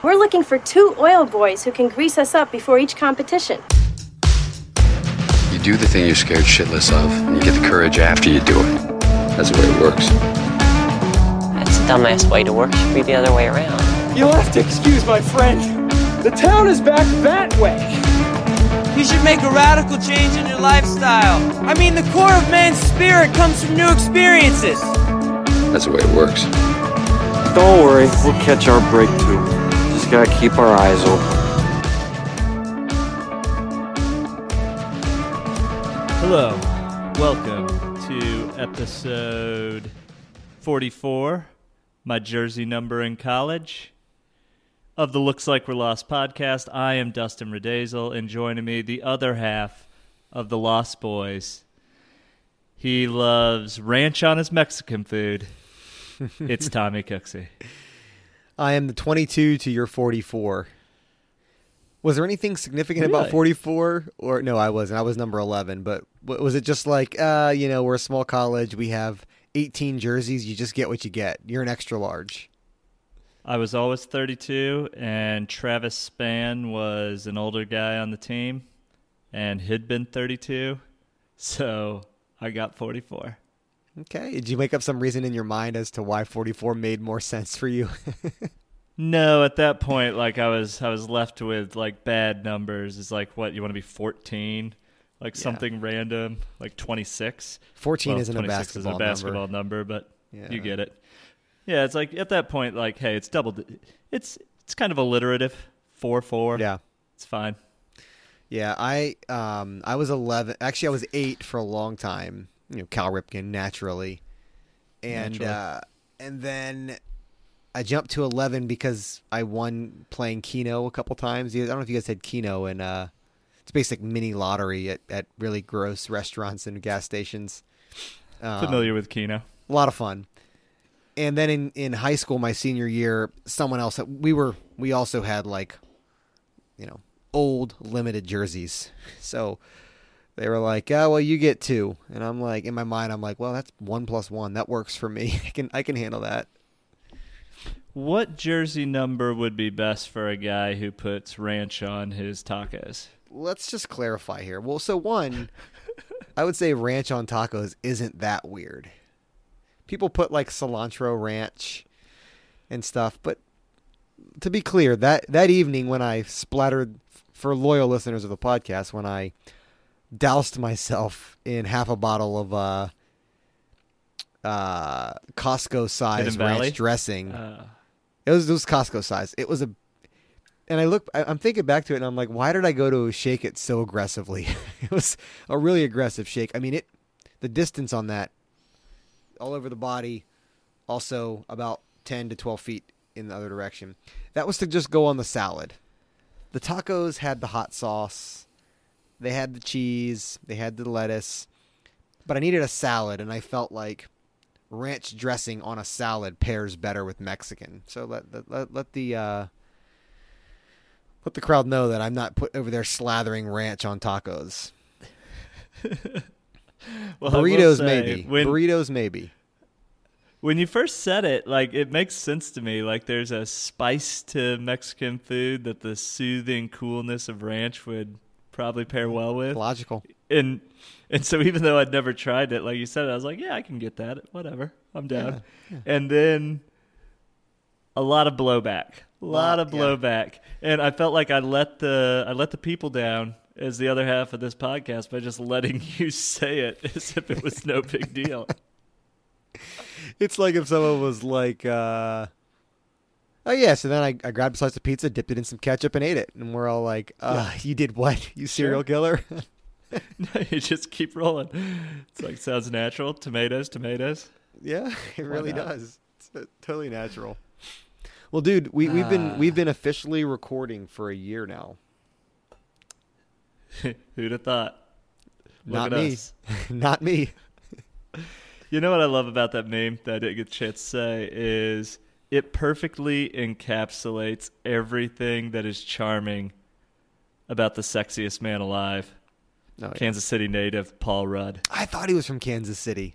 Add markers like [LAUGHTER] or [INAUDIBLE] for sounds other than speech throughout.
We're looking for two oil boys who can grease us up before each competition. You do the thing you're scared shitless of, and you get the courage after you do it. That's the way it works. That's the dumbass way to work. Should be the other way around. You'll have to excuse my friend. The town is back that way. You should make a radical change in your lifestyle. I mean, the core of man's spirit comes from new experiences. That's the way it works. Don't worry, we'll catch our break too. Just gotta keep our eyes open. Hello, welcome to episode 44, my jersey number in college, of the Looks Like We're Lost podcast. I am Dustin Redazel, and joining me, the other half of the Lost Boys. He loves ranch on his Mexican food. [LAUGHS] It's Tommy Cooksey. I am the 22 to your 44. Was there anything significant about 44? Or no, I wasn't. I was number 11. But was it just like, uh, you know, we're a small college. We have 18 jerseys. You just get what you get. You're an extra large. I was always 32, and Travis Spann was an older guy on the team, and he'd been 32, so I got 44. Okay. Did you make up some reason in your mind as to why 44 made more sense for you? [LAUGHS] No, at that point, like I was, I was left with like bad numbers. It's like, what you want to be 14, like Yeah. something random, like 26. 14 Well, isn't a basketball, isn't a basketball number, but Yeah. you get it. Yeah, it's like at that point, like, hey, it's double. It's it's kind of alliterative. Four four. Yeah. it's fine. Yeah, I um I was 11. Actually, I was 8 for a long time. You know, Cal Ripken naturally. And Naturally. uh and then I jumped to 11 because I won playing Keno a couple times. I don't know if you guys had Keno and uh it's basic mini lottery at at really gross restaurants and gas stations. Um, Familiar with Keno. a lot of fun. And then in, in high school, my senior year, someone else we were we also had like, you know, old limited jerseys. [LAUGHS] So they were like, "Oh, well, you get two. and I'm like, in my mind, I'm like, "Well, that's one plus one. That works for me. [LAUGHS] I can I can handle that." What jersey number would be best for a guy who puts ranch on his tacos? Let's just clarify here. Well, so one, I would say ranch on tacos isn't that weird. People put like cilantro ranch and stuff, but to be clear, that that evening when I splattered for loyal listeners of the podcast, when I doused myself in half a bottle of uh uh Costco size ranch dressing. Uh, It was it was Costco size. It was a, and I look. I, I'm thinking back to it, and I'm like, why did I go to shake it so aggressively? [LAUGHS] it was a really aggressive shake. I mean, it, the distance on that, all over the body, also about 10 to 12 feet in the other direction. That was to just go on the salad. The tacos had the hot sauce, they had the cheese, they had the lettuce, but I needed a salad, and I felt like ranch dressing on a salad pairs better with Mexican. So let let, let, let the uh, let the crowd know that I'm not put over there slathering ranch on tacos. [LAUGHS] well, Burritos say, maybe. When, Burritos maybe. when you first said it, like it makes sense to me. Like there's a spice to Mexican food that the soothing coolness of ranch would probably pair well with. Logical. and and so even though I'd never tried it, like you said, I was like, yeah, I can get that. Whatever, I'm down. And then a lot of blowback, a lot Lot, of yeah. blowback, and I felt like I let the I let the people down as the other half of this podcast by just letting [LAUGHS] you say it as if it was no big deal. [LAUGHS] It's like if someone was like, uh, "Oh yeah," so then I, I grabbed a slice of pizza, dipped it in some ketchup, and ate it, and we're all like, uh, "You did what? You serial killer?" [LAUGHS] no, you just keep rolling. It's like sounds natural. Tomatoes, tomatoes. Yeah, [LAUGHS] it really not? does. It's uh, totally natural. Well, dude, we, we've been we've been officially recording for a year now. [LAUGHS] Who'd have thought? Look Not me. Not me. You know what I love about that meme that I didn't get a chance to say is it perfectly encapsulates everything that is charming about the sexiest man alive, No, yeah. Kansas City native Paul Rudd. I thought he was from Kansas City.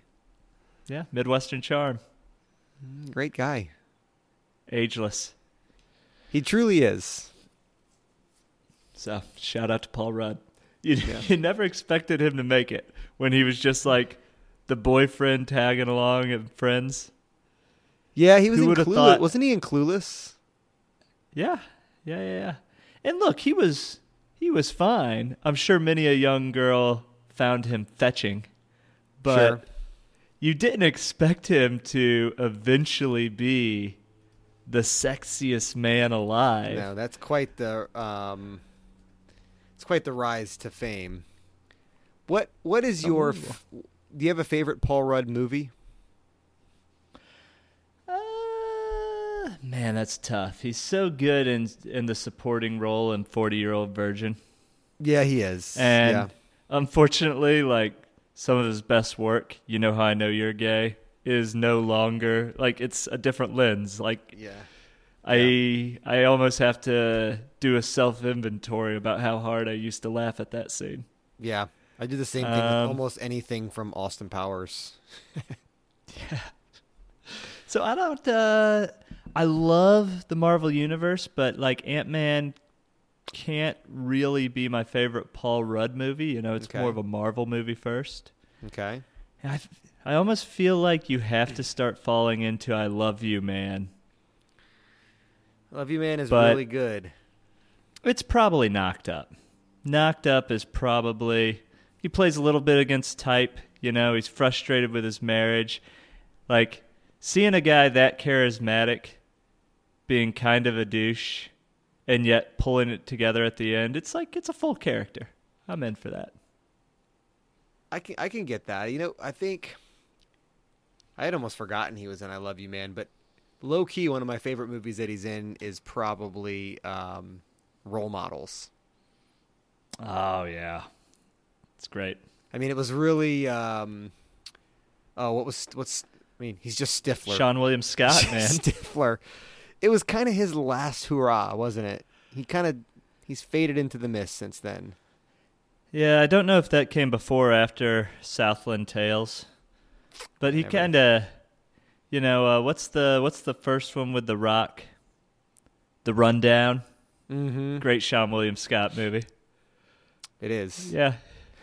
Yeah, Midwestern charm, mm, Great guy. ageless. He truly is. So shout out to Paul Rudd. You, [LAUGHS] you never expected him to make it when he was just like the boyfriend tagging along and friends. Yeah, he was Who in Clueless. thought- Wasn't he in Clueless? Yeah, yeah, yeah, yeah. And look, he was he was fine. I'm sure many a young girl found him fetching, but Sure. you didn't expect him to eventually be the sexiest man alive. No, that's quite the um, it's quite the rise to fame. What what is your? F- do you have a favorite Paul Rudd movie? Man, that's tough. He's so good in in the supporting role in Forty Year Old Virgin, Yeah, he is. and yeah. unfortunately, like some of his best work, you know how I know you're gay, is no longer like it's a different lens. Like yeah. I I almost have to do a self inventory about how hard I used to laugh at that scene. Yeah. I do the same thing with Um, almost anything from Austin Powers. [LAUGHS] [LAUGHS] Yeah. So I don't. Uh, I love the Marvel universe, but like Ant Man can't really be my favorite Paul Rudd movie. You know, it's Okay. more of a Marvel movie first. Okay. And I, I almost feel like you have to start falling into "I love you, man." Love You Man is But- really good. It's probably knocked up. Knocked up is probably he plays a little bit against type. You know, he's frustrated with his marriage. Like seeing a guy that charismatic being kind of a douche and yet pulling it together at the end, it's like it's a full character. I'm in for that. I can I can get that. You know, I think I had almost forgotten he was in I Love You Man, but low key one of my favorite movies that he's in is probably um, Role Models. Oh yeah. It's great. I mean, it was really um, oh, what was what's I mean, he's just Stifler. Seann William Scott, [LAUGHS] man. Stifler. It was kind of his last hurrah, wasn't it? He kind of he's faded into the mist since then. Yeah, I don't know if that came before or after Southland Tales, but he kind of, you know, uh, what's the what's the first one with the Rock? The Rundown. Mm-hmm. Great Seann William Scott movie. It is. Yeah,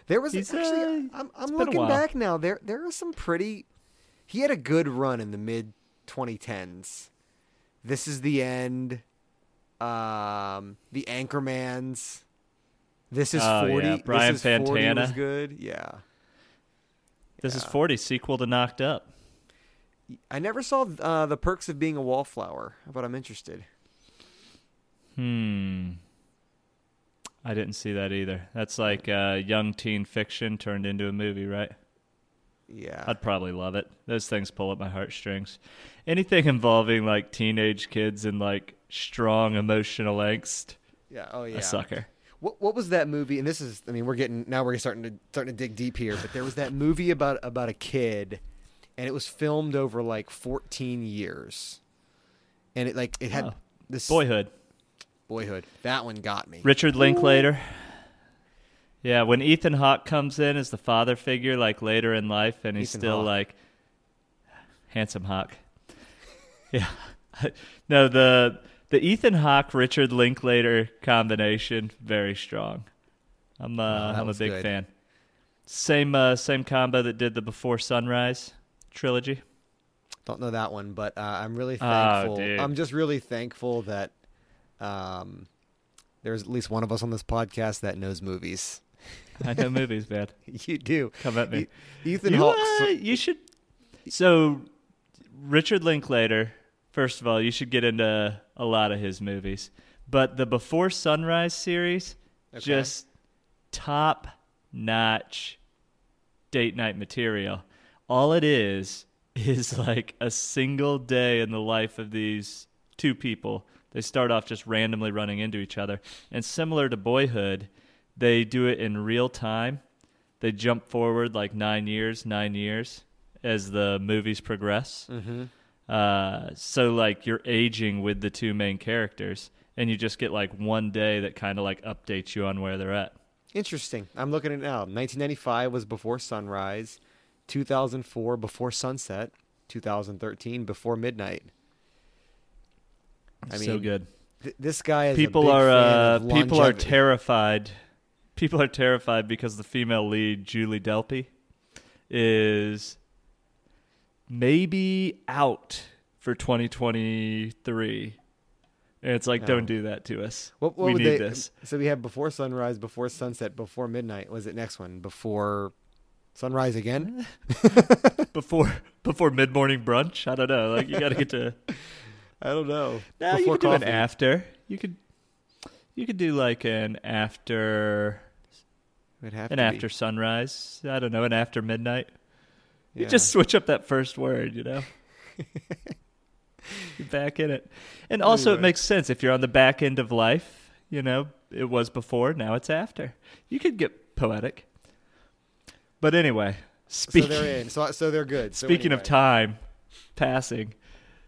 There was He's, actually uh, I'm I'm looking back now. There there are some pretty. He had a good run in the mid 2010s. This is the end. Um, the Anchormans. This is Oh, 40. yeah. Brian this is 40 was good. Yeah. this is forty sequel to Knocked Up. I never saw uh, the perks of being a wallflower, but I'm interested. Hmm. I didn't see that either. That's like uh, young teen fiction turned into a movie, right? Yeah. I'd probably love it. Those things pull at my heartstrings. Anything involving like teenage kids and like strong emotional angst, yeah. Oh yeah. a sucker. What what was that movie? And this is I mean we're getting now we're starting to starting to dig deep here, but there was that movie about about a kid and it was filmed over like 14 years. And it like it had Oh. this Boyhood. boyhood. That one got me. Richard Linklater. Yeah, when Ethan Hawke comes in as the father figure, like later in life, and he's Ethan still Hawke. like handsome Hawke. [LAUGHS] Yeah, no the the Ethan Hawke Richard Linklater combination very strong. I'm uh, Oh, I'm a big good. fan. Same uh, same combo that did the Before Sunrise trilogy. Don't know that one, but uh, I'm really Oh, thankful. dude. I'm just really thankful that um there's at least one of us on this podcast that knows movies. I know movies, man. [LAUGHS] you do. Come at me. E- Ethan Hawke. uh, you should. So, Richard Linklater. First of all, you should get into a lot of his movies, but the Before Sunrise series, Okay. just top notch date night material. All it is is like a single day in the life of these two people. They start off just randomly running into each other, and similar to Boyhood, they do it in real time they jump forward like nine years, nine years as the movies progress. Mm-hmm. Uh, so like you're aging with the two main characters, and you just get like one day that kind of like updates you on where they're at. Interesting. I'm looking at it now. 1995 was Before Sunrise, 2004 Before Sunset, 2013 Before Midnight. I mean, so good. th- this guy is a people are uh, people are terrified. People are terrified because the female lead, Julie Delpy, is maybe out for 2023. And it's like, No. don't do that to us. What, what we need they, this. So we have before sunrise, before sunset, before midnight. Was it next one? Before sunrise again? [LAUGHS] before before mid morning brunch. I don't know. Like you got to get to. [LAUGHS] I don't know. No, you Before could do an after. You could. You could do like an after an to be. after sunrise. I don't know, an after midnight. You just switch up that first word, you know. you're back in it, and also it makes sense if you're on the back end of life. You know, it was before, now it's after. You could get poetic. But anyway, So speaking they're in. So so they're good. So speaking of time passing,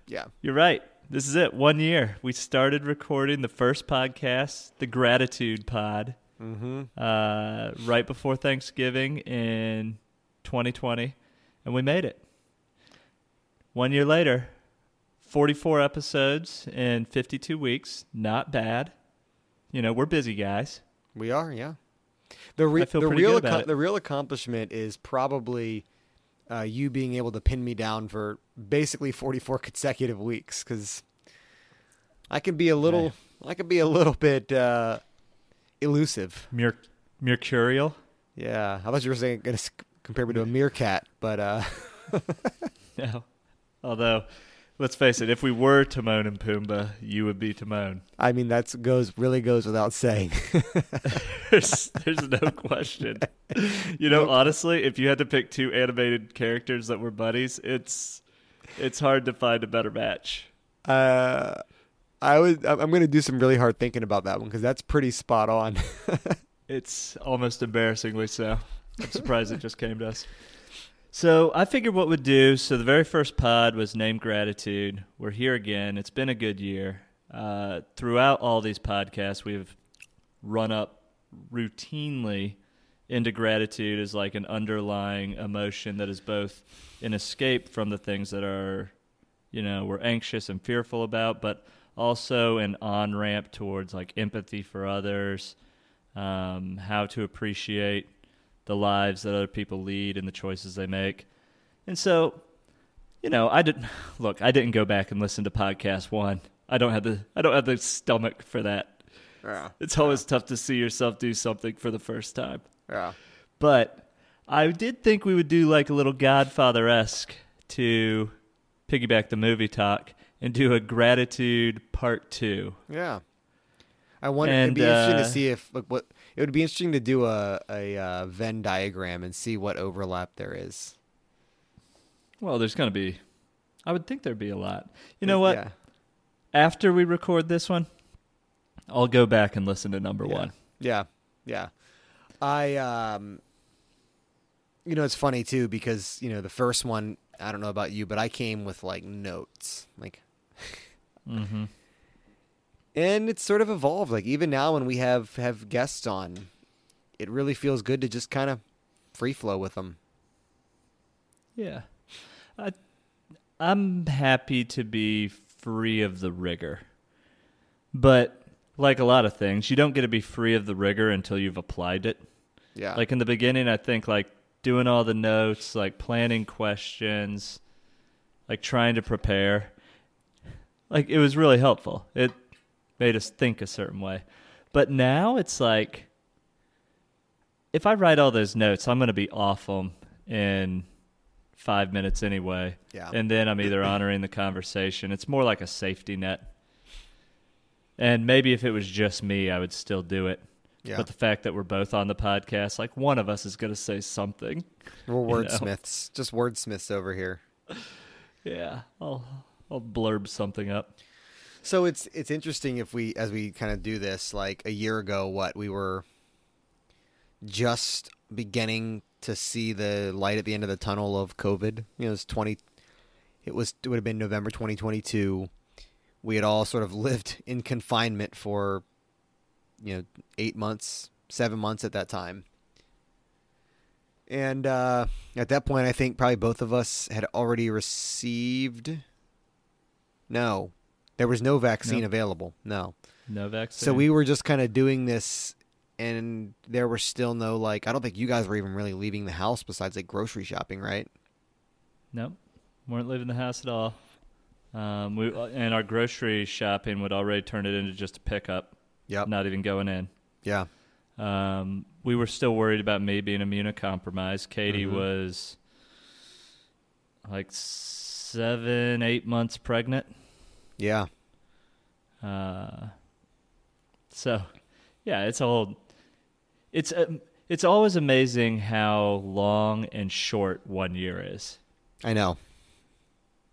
yeah. you're right. This is it. One year. We started recording the first podcast, the Gratitude Pod, Mm-hmm. uh, right before Thanksgiving in 2020, and we made it. One year later, 44 episodes in 52 weeks. Not bad. You know, we're busy guys. We are, yeah. The re- I feel the real it. the real accomplishment is probably uh, you being able to pin me down for basically 44 consecutive weeks because I can be a little I can be a little bit uh, elusive. Mer- mercurial. Yeah, I thought you were saying going to compare me to a meerkat, but uh, [LAUGHS] [LAUGHS] No. Although, let's face it, if we were Timon and Pumbaa, you would be Timon. I mean that goes really goes without saying. [LAUGHS] There's, there's no question. You know, honestly, if you had to pick two animated characters that were buddies, it's it's hard to find a better match. uh, I would I'm going to do some really hard thinking about that one because that's pretty spot on. [LAUGHS] It's almost embarrassingly so. I'm surprised it just came to us. So I figured what would do. So the very first pod was named Gratitude. We're here again. It's been a good year. Uh, throughout all these podcasts, we've run up routinely into gratitude as like an underlying emotion that is both an escape from the things that are, you know, we're anxious and fearful about, but also an on ramp towards like empathy for others, um, how to appreciate the lives that other people lead and the choices they make. And so, you know, I didn't [LAUGHS] look, I didn't go back and listen to podcast one. I don't have the I don't have the stomach for that. yeah, It's always tough to see yourself do something for the first time. yeah. But I did think we would do like a little Godfather esque to piggyback the movie talk and do a gratitude part two. Yeah. I wonder. And, it'd be interesting to uh, see if like what it would be interesting to do a a uh, Venn diagram and see what overlap there is. Well, there's going to be, I would think there'd be a lot. You know what? Yeah. After we record this one, I'll go back and listen to number Yeah. one. Yeah. Yeah. I um. You know, it's funny too because you know the first one. I don't know about you, but I came with like notes, like, Mm-hmm. And it's sort of evolved. Like even now, when we have have guests on, it really feels good to just kind of free flow with them. Yeah. I, I'm happy to be free of the rigor. But like a lot of things, you don't get to be free of the rigor until you've applied it. Yeah. Like in the beginning, I think like doing all the notes, like planning questions, like trying to prepare. Like it was really helpful. It made us think a certain way. But now it's like if I write all those notes, I'm going to be off them in five minutes anyway. Yeah. And then I'm either [LAUGHS] honoring the conversation. It's more like a safety net. And maybe if it was just me, I would still do it. Yeah. But the fact that we're both on the podcast, like one of us is going to say something. We're you know. wordsmiths, just wordsmiths over here. [LAUGHS] Yeah, I'll I'll blurb something up. So it's it's interesting if we as we kind of do this like a year ago what we were just beginning to see the light at the end of the tunnel of COVID. You know, it's 20 it was it would have been November 2022. We had all sort of lived [LAUGHS] in confinement for you know, 8 months, 7 months at that time. And uh, at that point, I think probably both of us had already received. No, There was no vaccine No. available. No. No vaccine. So we were just kind of doing this, and there were still no like. I don't think you guys were even really leaving the house besides like grocery shopping, right? Nope, weren't leaving the house at all. Um, we and our grocery shopping would already turn it into just a pickup, Yep. not even going in. Yeah. Um, we were still worried about me being immunocompromised. Katie Mhm. was like seven, eight months pregnant. Yeah. Uh, so, yeah, it's all. It's um, it's always amazing how long and short one year is. I know.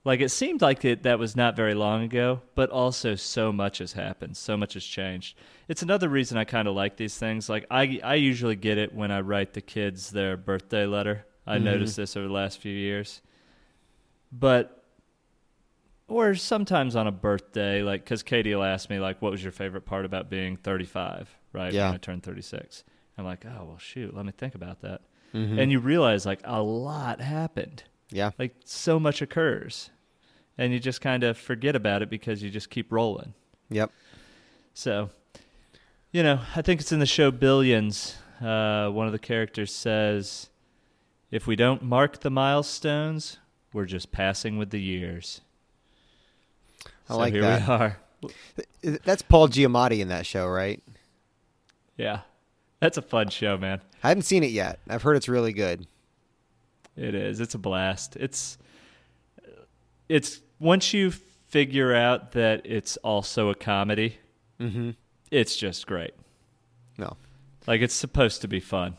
Like it seemed like it that was not very long ago, but also so much has happened, so much has changed. It's another reason I kind of like these things. Like I I usually get it when I write the kids their birthday letter. I Mhm. noticed this over the last few years. But or sometimes on a birthday, like because Katie will ask me like, "What was your favorite part about being 35?" Right Yeah. when I turned 36. I'm like, "Oh well, shoot, let me think about that." Mhm. And you realize like a lot happened Yeah. like so much occurs and you just kind of forget about it because you just keep rolling Yep. so you know i think it's in the show billions uh, one of the characters says if we don't mark the milestones we're just passing with the years I So like here that. we are That's Paul Giamatti in that show, right? yeah that's a fun show man I haven't seen it yet. I've heard it's really good. It is. It's a blast. It's it's once you figure out that it's also a comedy, Mm-hmm. it's just great. No. Like it's supposed to be fun.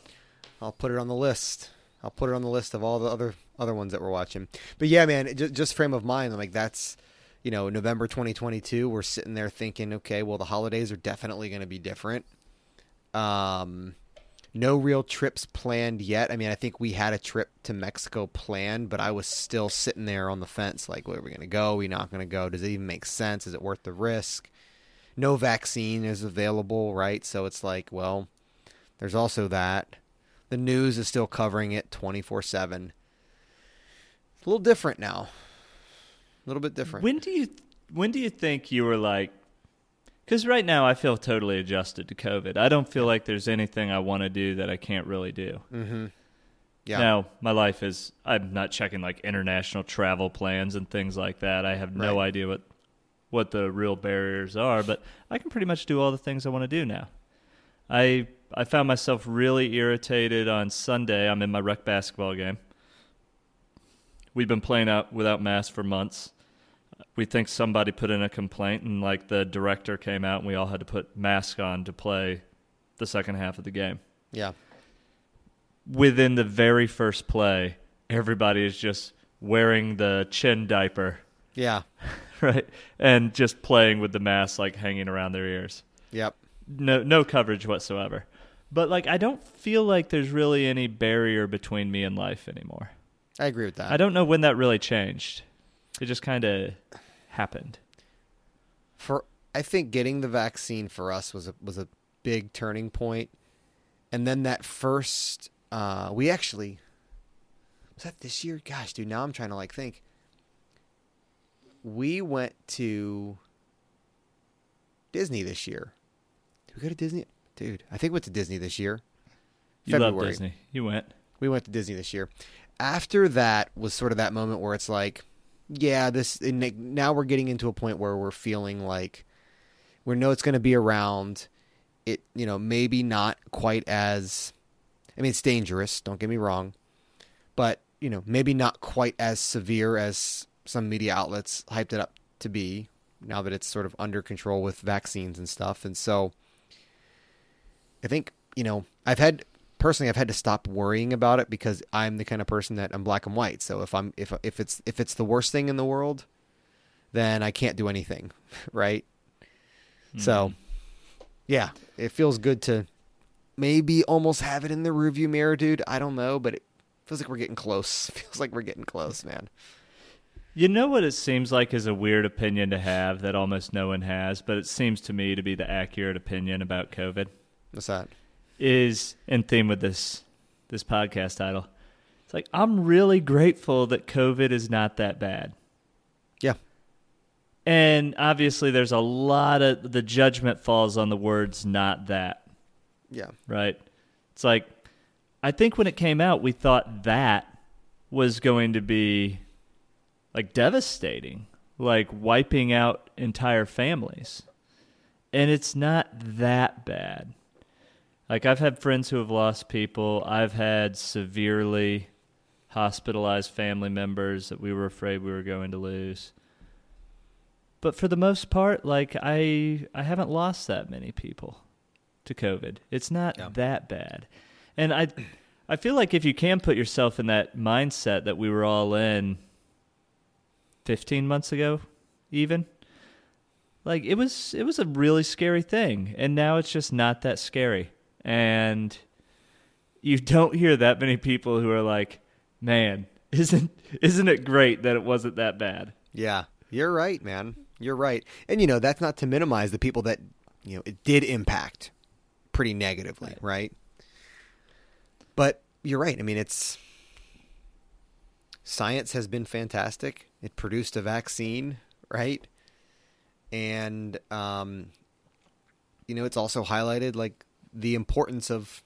I'll put it on the list. I'll put it on the list of all the other other ones that we're watching. But yeah, man, just, just frame of mind. I'm like, that's you know, November 2022. We're sitting there thinking, okay, well, the holidays are definitely going to be different. Um, no real trips planned yet. I mean, I think we had a trip to Mexico planned, but I was still sitting there on the fence, like, where are we going to go? Are we not going to go? Does it even make sense? Is it worth the risk? No vaccine is available, right? So it's like, well, there's also that. The news is still covering it 24 7. It's a little different now. A little bit different. When do you when do you think you were like cuz right now I feel totally adjusted to COVID. I don't feel like there's anything I want to do that I can't really do. mm-hmm. Yeah. Now, my life is I'm not checking like international travel plans and things like that. I have no Right. idea what what the real barriers are, but I can pretty much do all the things I want to do now. I I found myself really irritated on Sunday. I'm in my rec basketball game. We've been playing out without masks for months. We think somebody put in a complaint and like the director came out and we all had to put masks on to play the second half of the game Yeah. within the very first play, everybody is just wearing the chin diaper, Yeah. [LAUGHS] right? And just playing with the mask like hanging around their ears. Yep. No no coverage whatsoever. But like I don't feel like there's really any barrier between me and life anymore. I agree with that. I don't know when that really changed. It just kind of happened. for I think getting the vaccine for us was a was a big turning point. And then that first uh we actually was that this year? Gosh, dude, now I'm trying to like think. We went to Disney this year. Did we go to Disney? Dude, I think we went to Disney this year. You love February. Disney. You went. We went to Disney this year. After that was sort of that moment where it's like, yeah, this now we're getting into a point where we're feeling like we know it's going to be around. It you know maybe not quite as, I mean it's dangerous. Don't get me wrong, but you know maybe not quite as severe as some media outlets hyped it up to be. Now that it's sort of under control with vaccines and stuff, and so I think you know I've had personally I've had to stop worrying about it because I'm the kind of person that I'm black and white. So if I'm if if it's if it's the worst thing in the world, then I can't do anything, [LAUGHS] right? So hmm. yeah, it feels good to maybe almost have it in the rearview mirror, dude. I don't know, but it feels like we're getting close. [LAUGHS] feels like we're getting close, man. You know what it seems like is a weird opinion to have that almost no one has, but it seems to me to be the accurate opinion about COVID. What's that? Is in theme with this this podcast title. It's like I'm really grateful that COVID is not that bad. Yeah. And obviously, there's a lot of the judgment falls on the words "not that." Yeah. right? It's like I think when it came out, we thought that was going to be like devastating, like wiping out entire families. And it's not that bad. Like I've had friends who have lost people. I've had severely hospitalized family members that we were afraid we were going to lose. But for the most part, like I I haven't lost that many people to COVID. It's not Yeah. that bad. And I I feel like if you can put yourself in that mindset that we were all in 15 months ago even like it was it was a really scary thing and now it's just not that scary. And you don't hear that many people who are like, "Man, [LAUGHS] isn't isn't it great that it wasn't that bad?" Yeah, you're right, man. You're right. And you know, that's not to minimize the people that you know it did impact pretty negatively, right? But you're right. I mean, it's science has been fantastic. It produced a vaccine, right? And um you know, it's also highlighted like the importance of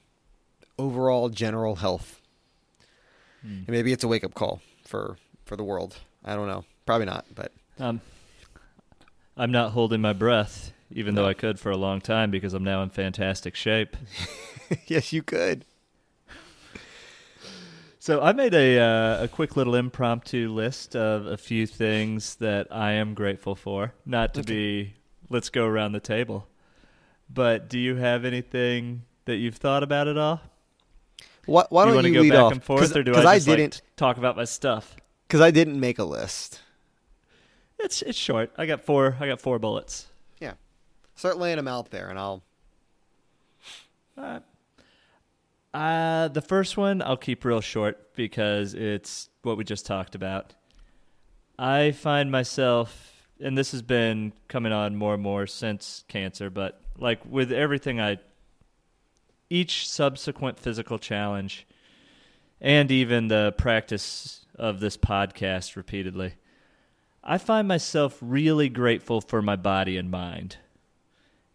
overall general health. And maybe it's a wake-up call for for the world. I don't know. Probably not, but Um, I'm not holding my breath, even though I could for a long time because I'm now in fantastic shape. [LAUGHS] yes, you could. So I made a uh, a quick little impromptu list of a few things that I am grateful for. Not to be let's go around the table, but do you have anything that you've thought about at all? Why, why do you don't to you go lead back off? and forth, or do I Because just like, didn't talk about my stuff? because I didn't make a list. It's it's short. I got four. I got four bullets. Yeah, start laying them out there, and I'll. Uh, the first one I'll keep real short because it's what we just talked about. I find myself, and this has been coming on more and more since cancer, but like with everything I, each subsequent physical challenge, and even the practice of this podcast repeatedly, I find myself really grateful for my body and mind.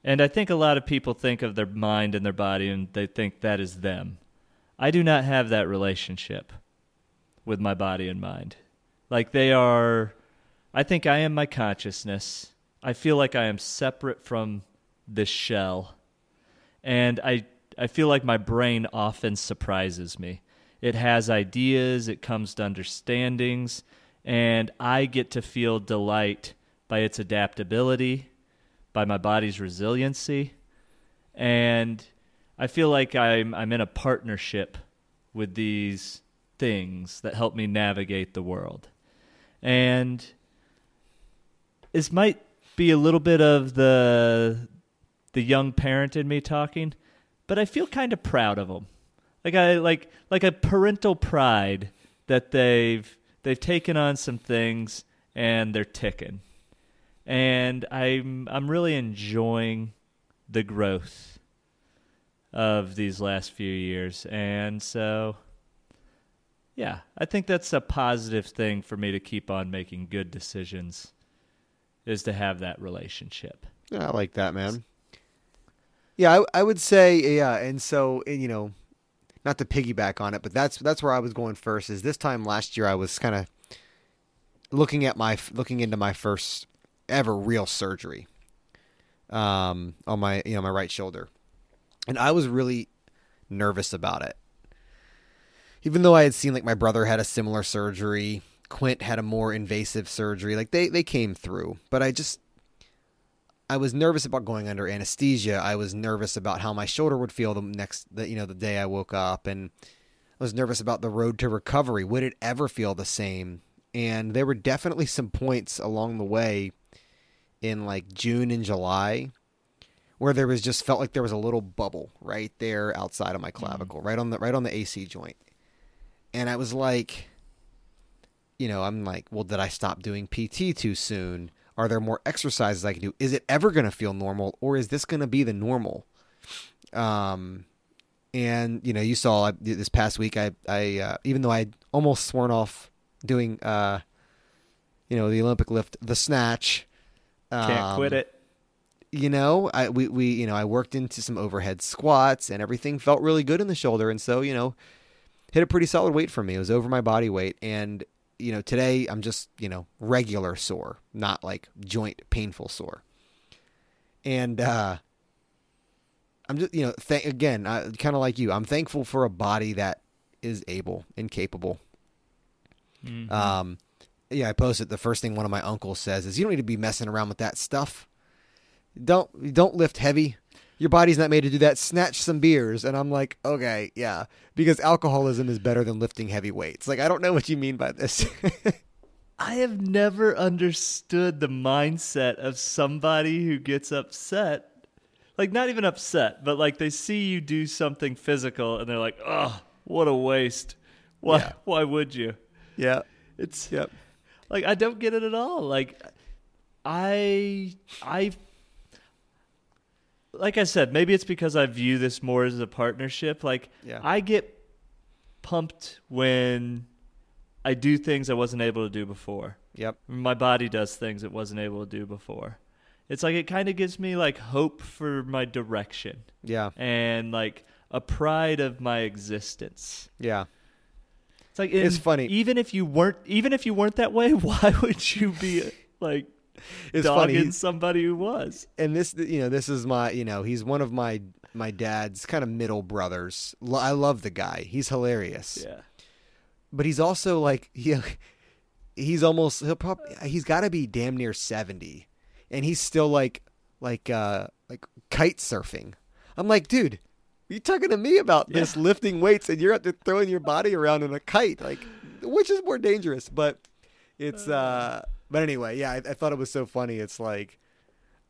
And I think a lot of people think of their mind and their body and they think that is them. I do not have that relationship with my body and mind. Like they are, I think I am my consciousness. I feel like I am separate from this shell. And I, I feel like my brain often surprises me. It has ideas, it comes to understandings, and I get to feel delight by its adaptability by my body's resiliency and I feel like I'm I'm in a partnership with these things that help me navigate the world. And this might be a little bit of the the young parent in me talking, but I feel kind of proud of them. Like I like like a parental pride that they've they've taken on some things and they're ticking and I'm I'm really enjoying the growth of these last few years, and so yeah, I think that's a positive thing for me to keep on making good decisions, is to have that relationship. Yeah, I like that, man. Yeah, I, I would say yeah, and so and, you know, not to piggyback on it, but that's that's where I was going first. Is this time last year I was kind of looking at my looking into my first ever real surgery um, on my you know my right shoulder, and I was really nervous about it. Even though I had seen like my brother had a similar surgery, Quint had a more invasive surgery, like they they came through, but I just I was nervous about going under anesthesia. I was nervous about how my shoulder would feel the next the you know the day I woke up, and I was nervous about the road to recovery. Would it ever feel the same? And there were definitely some points along the way in like June and July where there was just felt like there was a little bubble right there outside of my mm-hmm. clavicle, right on the right on the AC joint. And I was like you know, I'm like, well, did I stop doing PT too soon? Are there more exercises I can do? Is it ever going to feel normal or is this going to be the normal? Um and you know, you saw I, this past week I I uh, even though I almost sworn off doing uh you know, the Olympic lift, the snatch Can't quit Um, it. you know, I we, we you know I worked into some overhead squats and everything felt really good in the shoulder, and so you know, hit a pretty solid weight for me. It was over my body weight, and you know today I'm just you know regular sore, not like joint painful sore, and uh, I'm just you know th- again I, kind of like you. I'm thankful for a body that is able and capable. Mm-hmm. Um, yeah, I posted the first thing one of my uncles says is you don't need to be messing around with that stuff. Don't don't lift heavy. Your body's not made to do that. Snatch some beers, and I'm like, okay, yeah, because alcoholism is better than lifting heavy weights. Like, I don't know what you mean by this. [LAUGHS] I have never understood the mindset of somebody who gets upset. Like, not even upset, but like they see you do something physical and they're like, oh, what a waste. Why, Yeah. [LAUGHS] why would you? yeah, It's yep, like, I don't get it at all. Like, I, I, like I said, maybe it's because I view this more as a partnership. Like, Yeah. I get pumped when I do things I wasn't able to do before yep, my body does things it wasn't able to do before. It's like it kind of gives me like hope for my direction yeah, and like a pride of my existence. yeah. It's like It's funny. Even if you weren't, even if you weren't that way, [LAUGHS] why would you be like [LAUGHS] It's dogging funny. somebody who was? and this you know this is my you know he's one of my my dad's kind of middle brothers. I love the guy. He's hilarious. Yeah, but he's also like [LAUGHS] he he's almost he'll probably he's got to be damn near 70 and he's still like like uh like kite surfing. I'm like dude you talking to me about this lifting weights and you're out there throwing your body around in a kite? Like which is more dangerous? But it's uh but anyway yeah i, I thought it was so funny it's like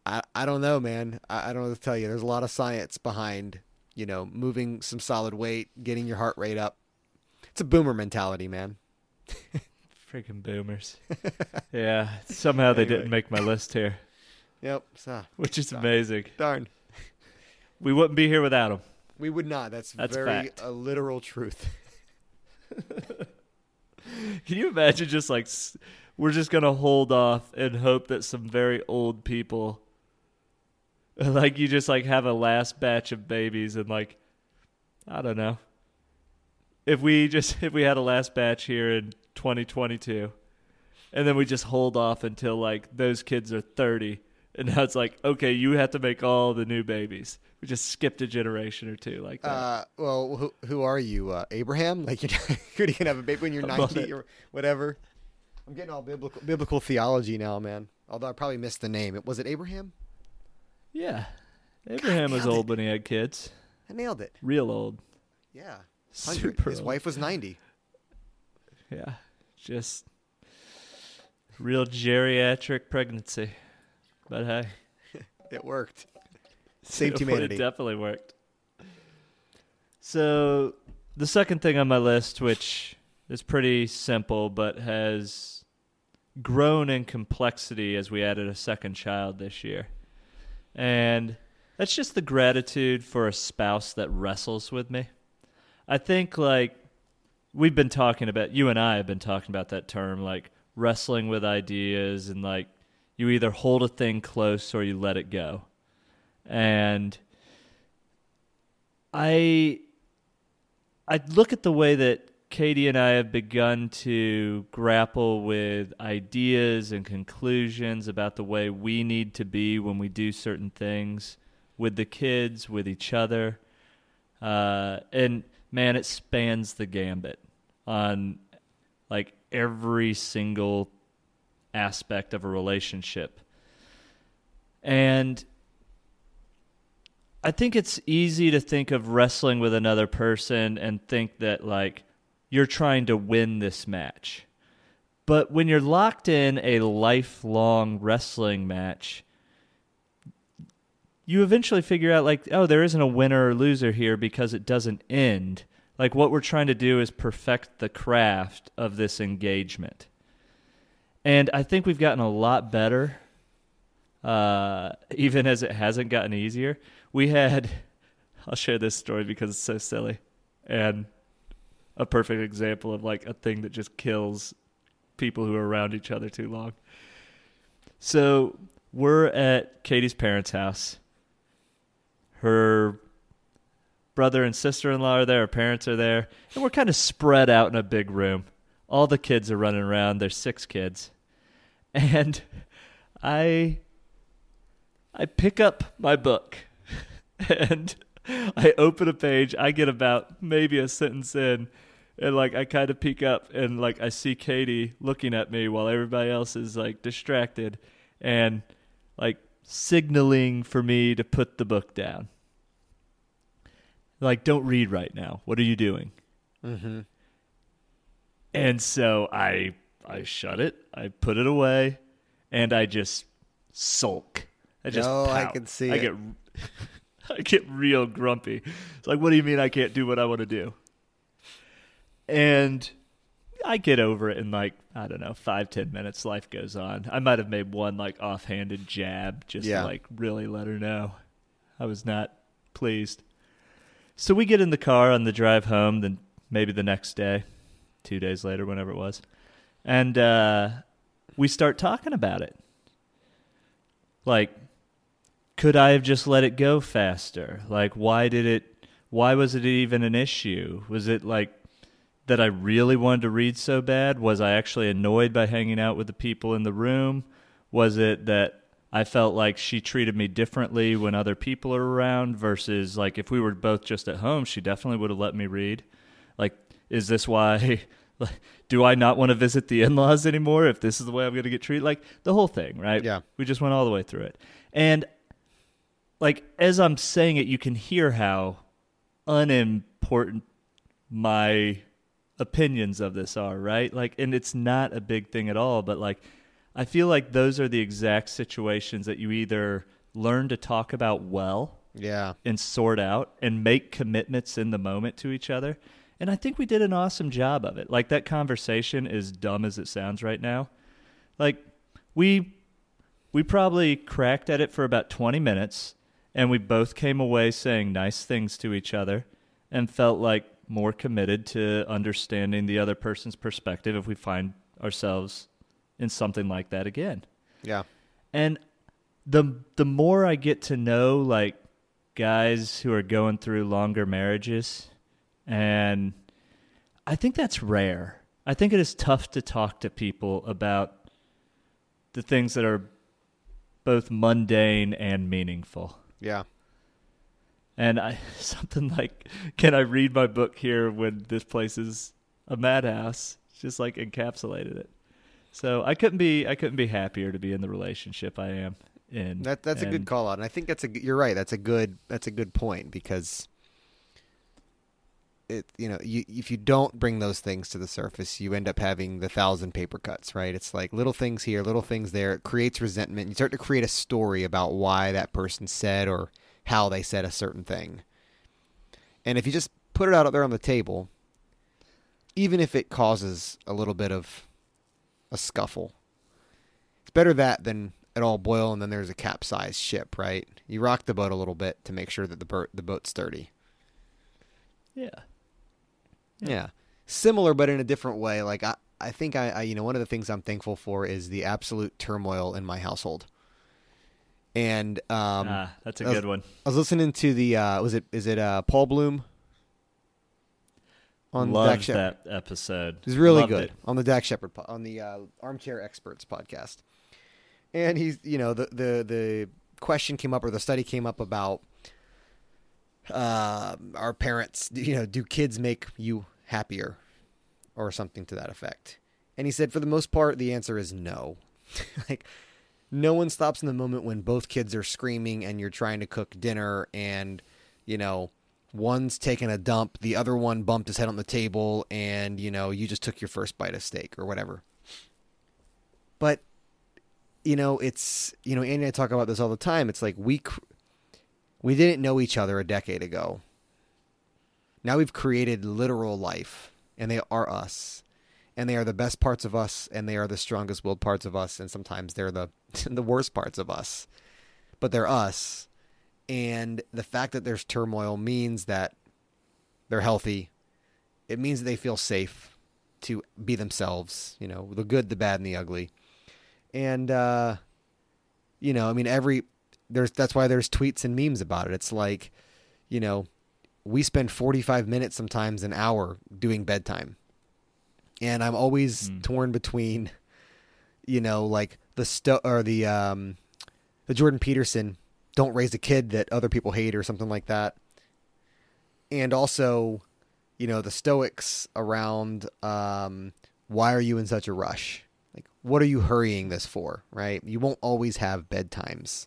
i i don't know man I, I don't know what to tell you there's a lot of science behind you know moving some solid weight getting your heart rate up it's a boomer mentality man [LAUGHS] freaking boomers. yeah, somehow they Anyway. didn't make my list here, Yep. So, uh, which is uh, amazing. darn. We wouldn't be here without them. We would not. That's, That's very fact. a literal truth. [LAUGHS] Can you imagine just like we're just gonna hold off and hope that some very old people, [LAUGHS] like you just like have a last batch of babies and like, I don't know. If we [LAUGHS] just if we had a last batch here in 2022, and then we just hold off until like those kids are 30, and now it's like okay, you have to make all the new babies. We just skipped a generation or two like that. Uh, well, who, who are you, uh, Abraham? Like [LAUGHS] you're, you're gonna have a baby when you're 90 or whatever. I'm getting all biblical biblical theology now, man. Although I probably missed the name. It was it Abraham? yeah, Abraham was old when he had kids, I nailed it. real old. Yeah, 100. Super His old. wife was 90. Yeah, just real geriatric pregnancy. But hey, [LAUGHS] It worked. [LAUGHS] Saved it humanity. definitely worked. So the second thing on my list, which is pretty simple but has grown in complexity as we added a second child this year, and that's just the gratitude for a spouse that wrestles with me. I think like we've been talking about you and I have been talking about that term like wrestling with ideas and like you either hold a thing close or you let it go. And I I look at the way that Katie and I have begun to grapple with ideas and conclusions about the way we need to be when we do certain things with the kids, with each other. Uh, and man, it spans the gambit on like every single aspect of a relationship. And I think it's easy to think of wrestling with another person and think that like you're trying to win this match. But when you're locked in a lifelong wrestling match, you eventually figure out like oh there isn't a winner or loser here because it doesn't end. Like what we're trying to do is perfect the craft of this engagement. And I think we've gotten a lot better uh, [LAUGHS] even as it hasn't gotten easier. We had, [LAUGHS] I'll share this story because it's so silly and a perfect example of like a thing that just kills people who are around each other too long. So we're at Katie's parents' house. Her brother and sister in law are there, her parents are there, and we're kind of spread out in a big room. All the kids are running around. There's six kids. And [LAUGHS] I I pick up my book [LAUGHS] and [LAUGHS] I open a page. I get about maybe a sentence in, and like I kind of peek up and like I see Katie looking at me while everybody else is like distracted and like signaling for me to put the book down. Like, don't read right now. What are you doing? Mm-hmm. And so I I shut it. I put it away, and I just sulk. I just Oh, I can see I it. get [LAUGHS] I get real grumpy. It's like, what do you mean I can't do what I want to do? And I get over it in like I don't know five ten minutes. Life goes on. I might have made one like offhanded jab just Yeah. to like really let her know I was not pleased. So we get in the car on the drive home. Then maybe the next day, two days later, whenever it was, and uh, we start talking about it. Like, could I have just let it go faster? Like, why did it? Why was it even an issue? Was it like that I really wanted to read so bad? Was I actually annoyed by hanging out with the people in the room? Was it that I felt like she treated me differently when other people are around versus like if we were both just at home, she definitely would have let me read. Like, is this why? [LAUGHS] Do I not want to visit the in laws anymore if this is the way I'm going to get treated? Like, the whole thing, right? Yeah. We just went all the way through it. And, like, as I'm saying it, you can hear how unimportant my opinions of this are, right? Like, and it's not a big thing at all, but like, I feel like those are the exact situations that you either learn to talk about well Yeah. and sort out and make commitments in the moment to each other. And I think we did an awesome job of it. Like, that conversation, as dumb as it sounds right now, like, we we probably cracked at it for about 20 minutes and we both came away saying nice things to each other and felt like more committed to understanding the other person's perspective if we find ourselves in something like that again. Yeah. And the the more I get to know like guys who are going through longer marriages and I think that's rare. I think it is tough to talk to people about the things that are both mundane and meaningful. Yeah. And I [LAUGHS] something like, can I read my book here when this place is a madhouse? Just like encapsulated it. So I couldn't be I couldn't be happier to be in the relationship I am in. That that's a good And call out, and I think that's a you're right. That's a good that's a good point because it you know you if you don't bring those things to the surface, you end up having the thousand paper cuts. Right? It's like little things here, little things there. It creates resentment. You start to create a story about why that person said or how they said a certain thing. And if you just put it out there on the table, even if it causes a little bit of a scuffle, it's better that than it all boil and then there's a capsized ship, right? You rock the boat a little bit to make sure that the the boat's sturdy. Yeah. Yeah. Similar but in a different way. Like I I think I, I you know one of the things I'm thankful for is the absolute turmoil in my household. And um ah, that's a was- good one. I was listening to the uh was it is it uh Paul Bloom on Loved Dax Shepard. that episode. It was really Loved good it. on the Dax Shepard po- on the uh, Armchair Experts podcast. And he's, you know, the the the question came up or the study came up about uh, our parents. You know, do kids make you happier, or something to that effect? And he said, for the most part, the answer is no. [LAUGHS] like, no one stops in the moment when both kids are screaming and you're trying to cook dinner and, you know, one's taking a dump, the other one bumped his head on the table, and, you know, you just took your first bite of steak or whatever. But, you know, it's, you know, Andy and I talk about this all the time. It's like we, we didn't know each other a decade ago. Now we've created literal life, and they are us. And they are the best parts of us, and they are the strongest willed parts of us, and sometimes they're the [LAUGHS] the worst parts of us. But they're us. And the fact that there's turmoil means that they're healthy. It means that they feel safe to be themselves, you know, the good, the bad, and the ugly. And uh you know, I mean, every there's that's why there's tweets and memes about it. It's like, you know, we spend 45 minutes sometimes an hour doing bedtime, and I'm always torn between, you know, like the sto- or the um, the Jordan Peterson don't raise a kid that other people hate or something like that, and also, you know, the Stoics around um, why are you in such a rush? Like, what are you hurrying this for? Right? You won't always have bedtimes.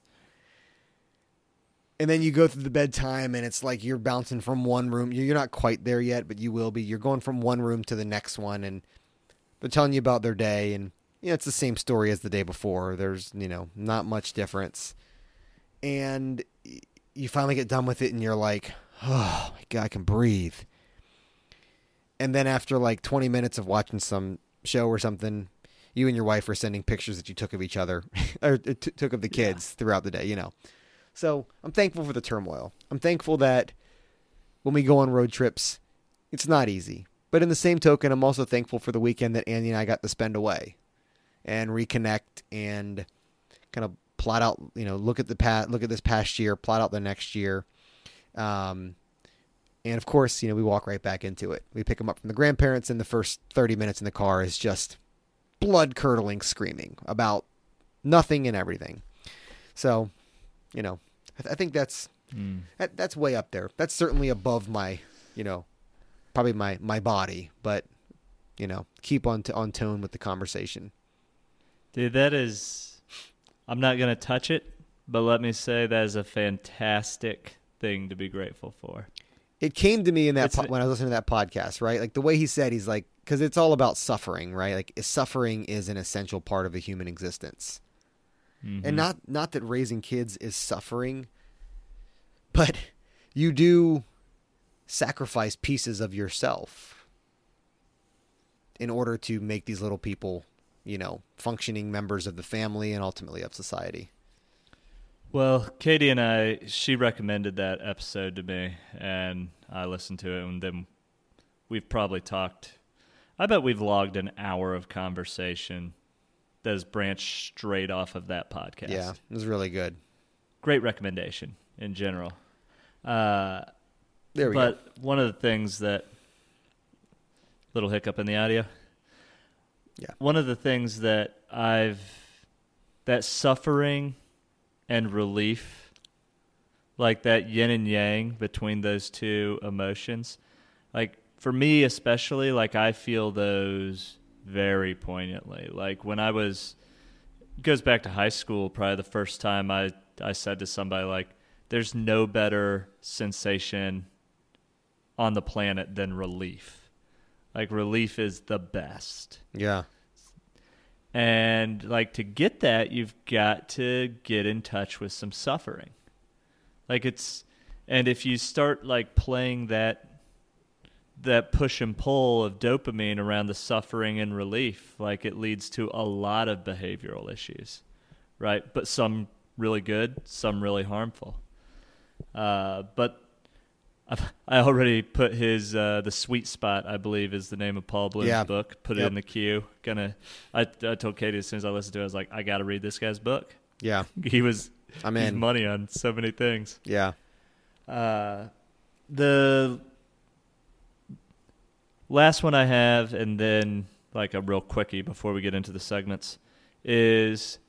And then you go through the bedtime, and it's like you're bouncing from one room. You're not quite there yet, but you will be. You're going from one room to the next one, and they're telling you about their day, and you know, it's the same story as the day before. There's you know not much difference, and you finally get done with it, and you're like, oh my god, I can breathe. And then after like 20 minutes of watching some show or something, you and your wife are sending pictures that you took of each other [LAUGHS] or uh, t- took of the kids throughout the day, you know. So I'm thankful for the turmoil. I'm thankful that when we go on road trips, it's not easy. But in the same token, I'm also thankful for the weekend that Andy and I got to spend away and reconnect and kind of plot out, you know, look at the past, look at this past year, plot out the next year. Um, and of course, you know, we walk right back into it. We pick them up from the grandparents, and the first 30 minutes in the car is just blood curdling screaming about nothing and everything. So, you know, I, th- I think that's mm. that, that's way up there. That's certainly above my, you know, probably my my body, but you know, keep on t- on tone with the conversation. Dude, that is. I'm not going to touch it, but let me say that is a fantastic thing to be grateful for. It came to me in that po- an- when I was listening to that podcast, right? Like the way he said, he's like, because it's all about suffering, right? Like suffering is an essential part of the human existence. Mm-hmm. and not not that raising kids is suffering but you do sacrifice pieces of yourself in order to make these little people you know functioning members of the family and ultimately of society Well, Katie and I, she recommended that episode to me, and I listened to it, and then we've probably talked. I bet we've logged an hour of conversation that is branched straight off of that podcast. yeah it was really good Great recommendation in general. Uh, there we but go But one of the things that little hiccup in the audio. Yeah. One of the things that I've that suffering and relief, like that yin and yang between those two emotions, like for me especially, like I feel those very poignantly. Like when I was goes back to high school, probably the first time I I said to somebody like, "There's no better sensation on the planet than relief. Like relief is the best." yeah And like to get that, you've got to get in touch with some suffering. Like it's and if you start like playing that that push and pull of dopamine around the suffering and relief, like it leads to a lot of behavioral issues. Right? But some really good, some really harmful. Uh, but I've, I already put his uh, the sweet spot. I believe is the name of Paul Bloom's Yeah. book. Put it in the queue. Gonna. I, I told Katie as soon as I listened to it, I was like, I got to read this guy's book. yeah [LAUGHS] He was. I'm he's in. money on so many things. yeah Uh, the last one I have, and then like a real quickie before we get into the segments, is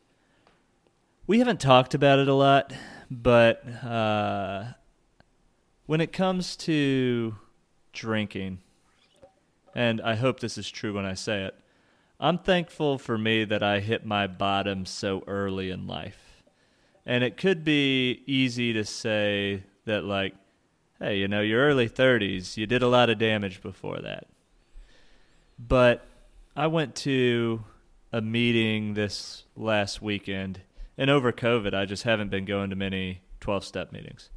we haven't talked about it a lot, but uh, when it comes to drinking, and I hope this is true when I say it, I'm thankful for me that I hit my bottom so early in life. And it could be easy to say that, like, hey, you know, your early 30s, you did a lot of damage before that. But I went to a meeting this last weekend, and over COVID, I just haven't been going to many 12 step meetings.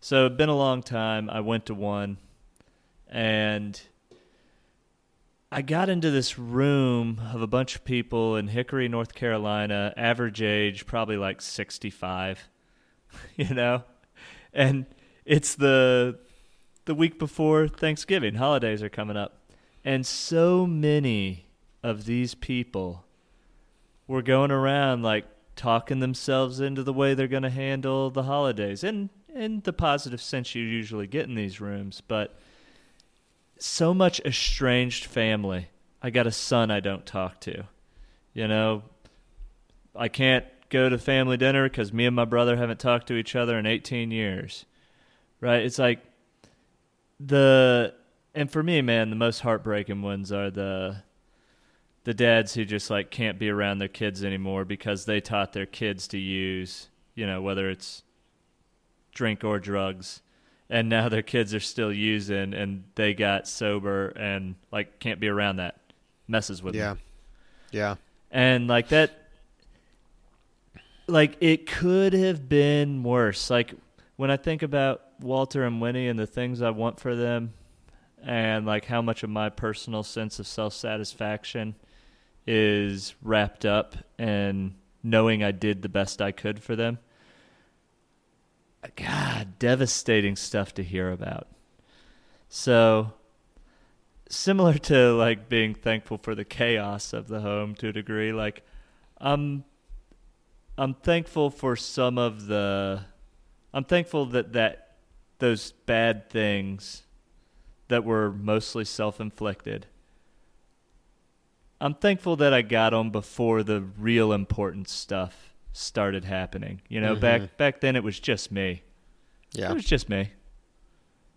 So it's been a long time. I went to one, and I got into this room of a bunch of people in Hickory, North Carolina, average age probably like 65, [LAUGHS] you know? And it's the the week before Thanksgiving, holidays are coming up. And so many of these people were going around like talking themselves into the way they're going to handle the holidays. And in the positive sense you usually get in these rooms but so much estranged family. I got a son i don't talk to. You know i can't go to family dinner because me and my brother haven't talked to each other in 18 years right it's like the and for me man the most heartbreaking ones are the the dads who just like can't be around their kids anymore because they taught their kids to use, you know, whether it's drink or drugs. And now their kids are still using and they got sober and like can't be around that. Messes with them. Yeah. them. Yeah. And like that like it could have been worse. Like when I think about Walter and Winnie and the things I want for them and like how much of my personal sense of self-satisfaction is wrapped up in knowing I did the best I could for them. God, devastating stuff to hear about. So, similar to like being thankful for the chaos of the home to a degree, like I'm I'm thankful for some of the I'm thankful that that those bad things that were mostly self-inflicted I'm thankful that I got them before the real important stuff started happening. You know, back mm-hmm. back then it was just me. Yeah. It was just me.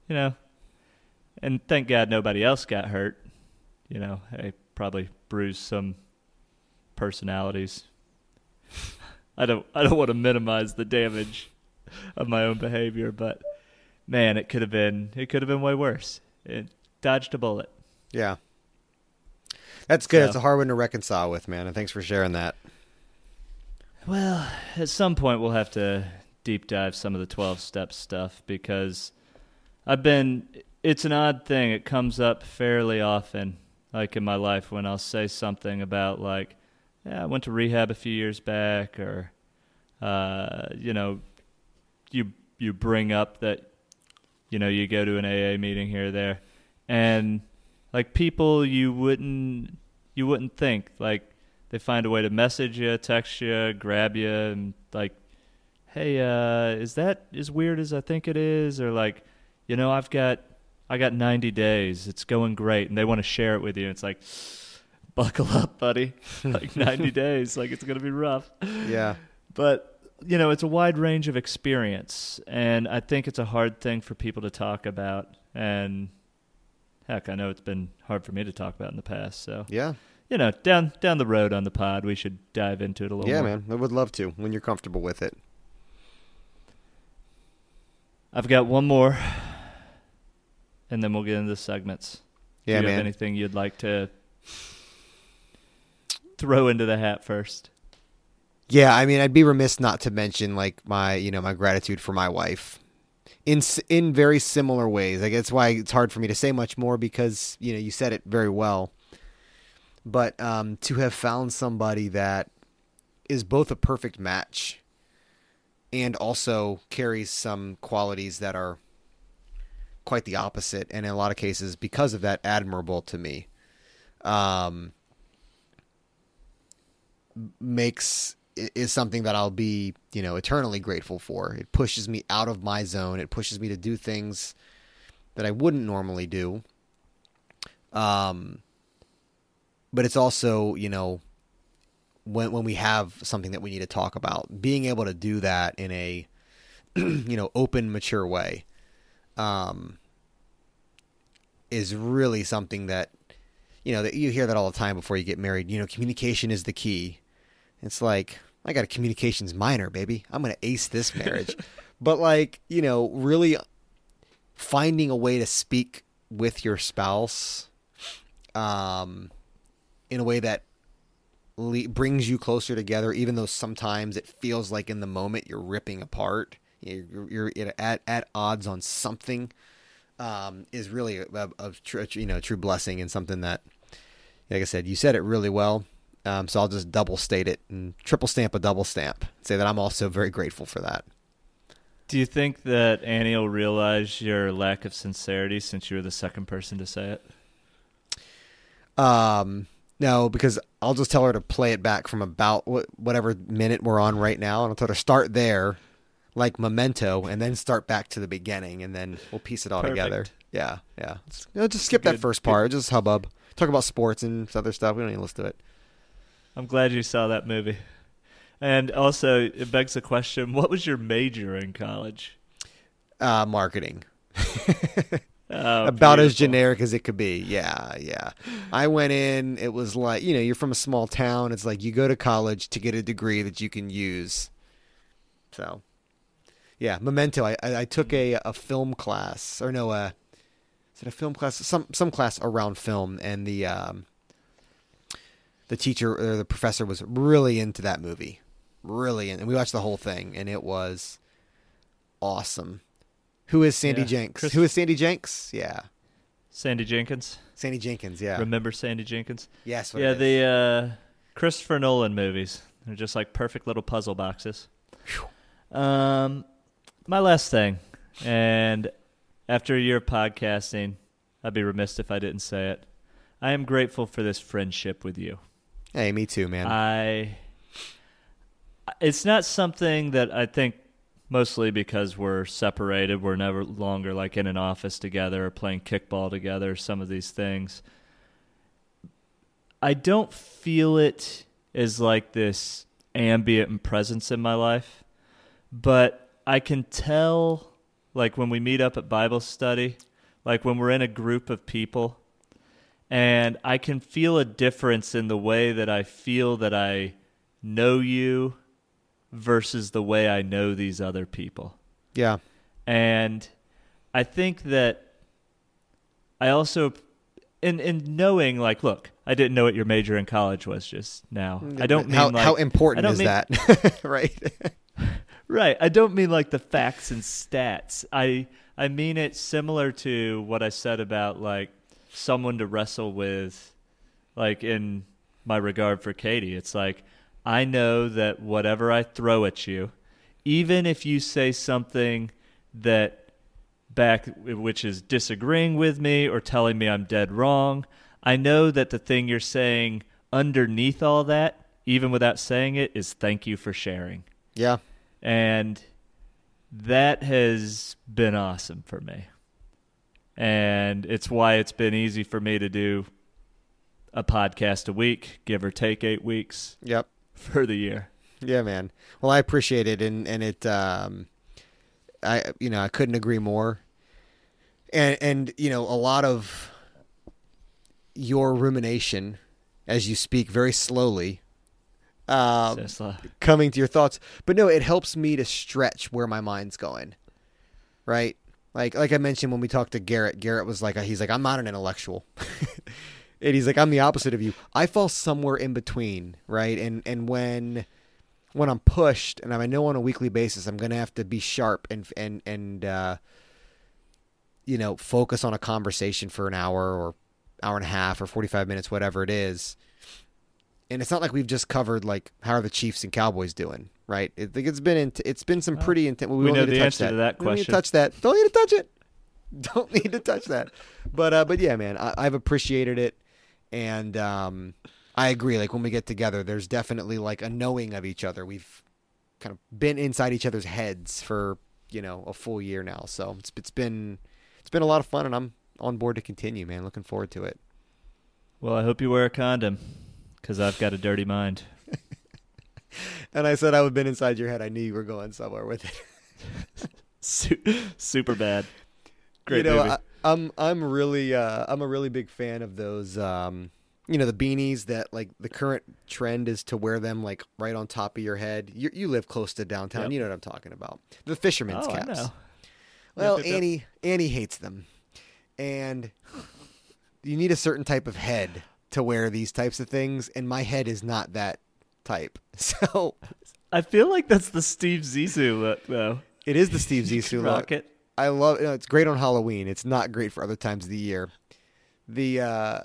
You know. And thank God nobody else got hurt. You know, I probably bruised some personalities. [LAUGHS] I don't I don't want to minimize the damage of my own behavior, but man, it could have been it could have been way worse. It dodged a bullet. Yeah. That's good. So- It's a hard one to reconcile with, man. And thanks for sharing that. Well, at some point we'll have to deep dive some of the 12 step stuff because I've been it's an odd thing. It comes up fairly often like in my life when I'll say something about like yeah, I went to rehab a few years back or uh, you know you you bring up that you know you go to an AA meeting here or there and like people you wouldn't you wouldn't think like they find a way to message you, text you, grab you, and like, hey, uh, is that as weird as I think it is? Or like, you know, I've got I got 90 days. It's going great, and they want to share it with you. It's like, buckle up, buddy. [LAUGHS] like 90 [LAUGHS] days, like it's gonna be rough. Yeah. But you know, it's a wide range of experience, and I think it's a hard thing for people to talk about. And heck, I know it's been hard for me to talk about in the past. So Yeah. you know, down down the road on the pod, we should dive into it a little Yeah, more. man. I would love to when you're comfortable with it. I've got one more, and then we'll get into the segments. Yeah, Do you man. have anything you'd like to throw into the hat first? Yeah, I mean, I'd be remiss not to mention like my, you know, my gratitude for my wife in in very similar ways. Like that's why it's hard for me to say much more because you know you said it very well. But um, to have found somebody that is both a perfect match and also carries some qualities that are quite the opposite, and in a lot of cases, because of that, admirable to me. Um, makes is something that I'll be, you know, eternally grateful for. It pushes me out of my zone. It pushes me to do things that I wouldn't normally do. Um but it's also, you know, when when we have something that we need to talk about, being able to do that in a [CLEARS THROAT] you know, open, mature way. Um is really something that you know that you hear that all the time before you get married. You know, communication is the key. It's like I got a communications minor, baby. I'm gonna ace this marriage. [LAUGHS] but like you know, really finding a way to speak with your spouse, um, in a way that le- brings you closer together, even though sometimes it feels like in the moment you're ripping apart. You're, you're at at odds on something. Um, is really a, a, a you know true blessing and something that like I said, you said it really well. Um, so I'll just double state it and triple stamp a double stamp. Say that I'm also very grateful for that. Do you think that Annie will realize your lack of sincerity since you were the second person to say it? Um, No, because I'll just tell her to play it back from about whatever minute we're on right now, and I'll tell her to start there, like Memento, and then start back to the beginning, and then we'll piece it all together. Yeah, yeah. Just, you know, just skip that Good- first good- part. Just hubbub. Talk about sports and other stuff. We don't even listen to it. I'm glad you saw that movie. And also, it begs the question: What was your major in college? Uh, marketing. [LAUGHS] Oh, [LAUGHS] about as generic as it could be. Yeah, yeah. I went in. It was like you know, you're from a small town. It's like you go to college to get a degree that you can use. So, yeah, Memento. I I, I took a a film class or no, uh, is it a film class? Some some class around film, and the um, the teacher or the professor was really into that movie, really, in, and we watched the whole thing, and it was awesome. Who is Sandy Yeah, Jenks? Chris- Who is Sandy Jenks? Yeah. Sandy Jenkins. Sandy Jenkins, yeah. Remember Sandy Jenkins? yes, yeah, the uh, Christopher Nolan movies. They're just like perfect little puzzle boxes. Um, my last thing, and after a year of podcasting, I'd be remiss if I didn't say it. I am grateful for this friendship with you. Hey, me too, man. I it's not something that I think mostly because we're separated, we're never longer like in an office together or playing kickball together, some of these things. I don't feel it as like this ambient presence in my life, but I can tell like when we meet up at Bible study, like when we're in a group of people, and I can feel a difference in the way that I feel that I know you versus the way I know these other people. yeah. And I think that I also in in knowing like look, I didn't know what your major in college was just now. I mm-hmm. don't mean how like how important is mean- that? [LAUGHS] [LAUGHS] right. Right. I don't mean like the facts and stats. I I mean it similar to what I said about like someone to wrestle with like in my regard for Katie. It's like I know that whatever I throw at you, even if you say something that back which is disagreeing with me or telling me I'm dead wrong, I know that the thing you're saying underneath all that, even without saying it, is thank you for sharing yeah. and that has been awesome for me and it's why it's been easy for me to do a podcast a week give or take eight weeks Yep. [LAUGHS] for the year Yeah, man. Well, I appreciate it, and and it, um, I you know I couldn't agree more. And and you know a lot of your rumination as you speak very slowly, um, coming to your thoughts. But no, it helps me to stretch where my mind's going. Right? Like like I mentioned when we talked to Garrett, Garrett was like he's like I'm not an intellectual. [LAUGHS] and he's like I'm the opposite of you. I fall somewhere in between, right? And and when when I'm pushed and I know on a weekly basis I'm going to have to be sharp and and and uh you know, focus on a conversation for an hour or hour and a half or 45 minutes whatever it is and it's not like we've just covered like how are the Chiefs and Cowboys doing, right? I think it's been int- it's been some pretty intense. We, we don't know need to touch answer that. to that We don't need to touch that. Don't need to touch it. [LAUGHS] Don't need to touch that. But uh, but yeah, man, I, I've appreciated it, and um, I agree. Like when we get together, there's definitely like a knowing of each other. We've kind of been inside each other's heads for you know a full year now, so it's it's been it's been a lot of fun, and I'm on board to continue, man. Looking forward to it. well i hope you wear a condom because i've got a dirty mind [LAUGHS] And I said I would have been inside your head. I knew you were going somewhere with it. [LAUGHS] Superbad great you know, movie I, I'm I'm really uh, I'm a really big fan of those. Um, you know, the beanies that like the current trend is to wear them like right on top of your head. You you live close to downtown. Yep. You know what I'm talking about. The fisherman's oh, caps. Well, Yep, yep, yep. Annie Annie hates them, and you need a certain type of head to wear these types of things. And my head is not that type, [LAUGHS] so i feel like that's the steve zissou look though it is the Steve Zissou look. rocket I love. You know, it's great on Halloween. It's not great for other times of the year. The uh,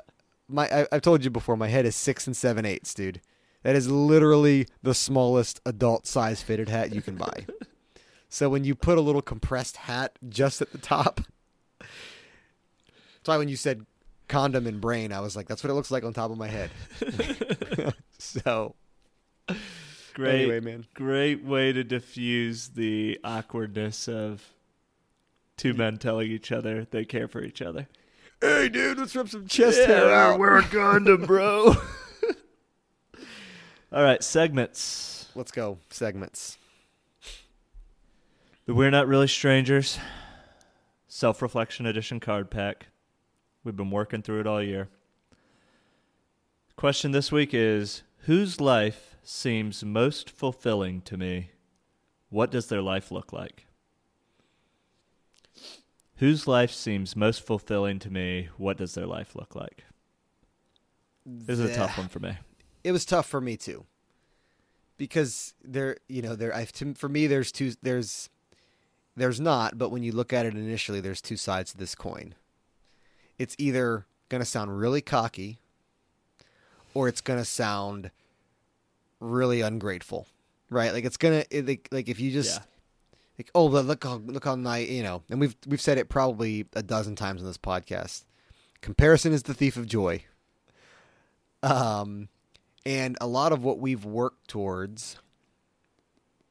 my I, I've told you before. My head is six and seven eighths, dude. That is literally the smallest adult size fitted hat you can buy. [LAUGHS] so when you put a little compressed hat just at the top, that's why when you said condom and brain, I was like, that's what it looks like on top of my head. [LAUGHS] so [LAUGHS] Great, Anyway, man. Great way to diffuse the awkwardness of two men telling each other they care for each other. Hey dude, let's rip some chest hair out. Wear a condom, bro. [LAUGHS] All right, segments. Let's go. Segments. The We're Not Really Strangers Self Reflection Edition card pack. We've been working through it all year. Question this week is Whose life seems most fulfilling to me? What does their life look like? Whose life seems most fulfilling to me? What does their life look like? This is a tough one for me. [LAUGHS] It was tough for me too. Because there, you know, there I to, for me there's two there's there's not, but when you look at it initially there's two sides to this coin. It's either going to sound really cocky or it's going to sound really ungrateful. Right? Like it's going to like, like if you just Yeah. like oh but look how look how nice you know and we've we've said it probably a dozen times in this podcast comparison is the thief of joy um and a lot of what we've worked towards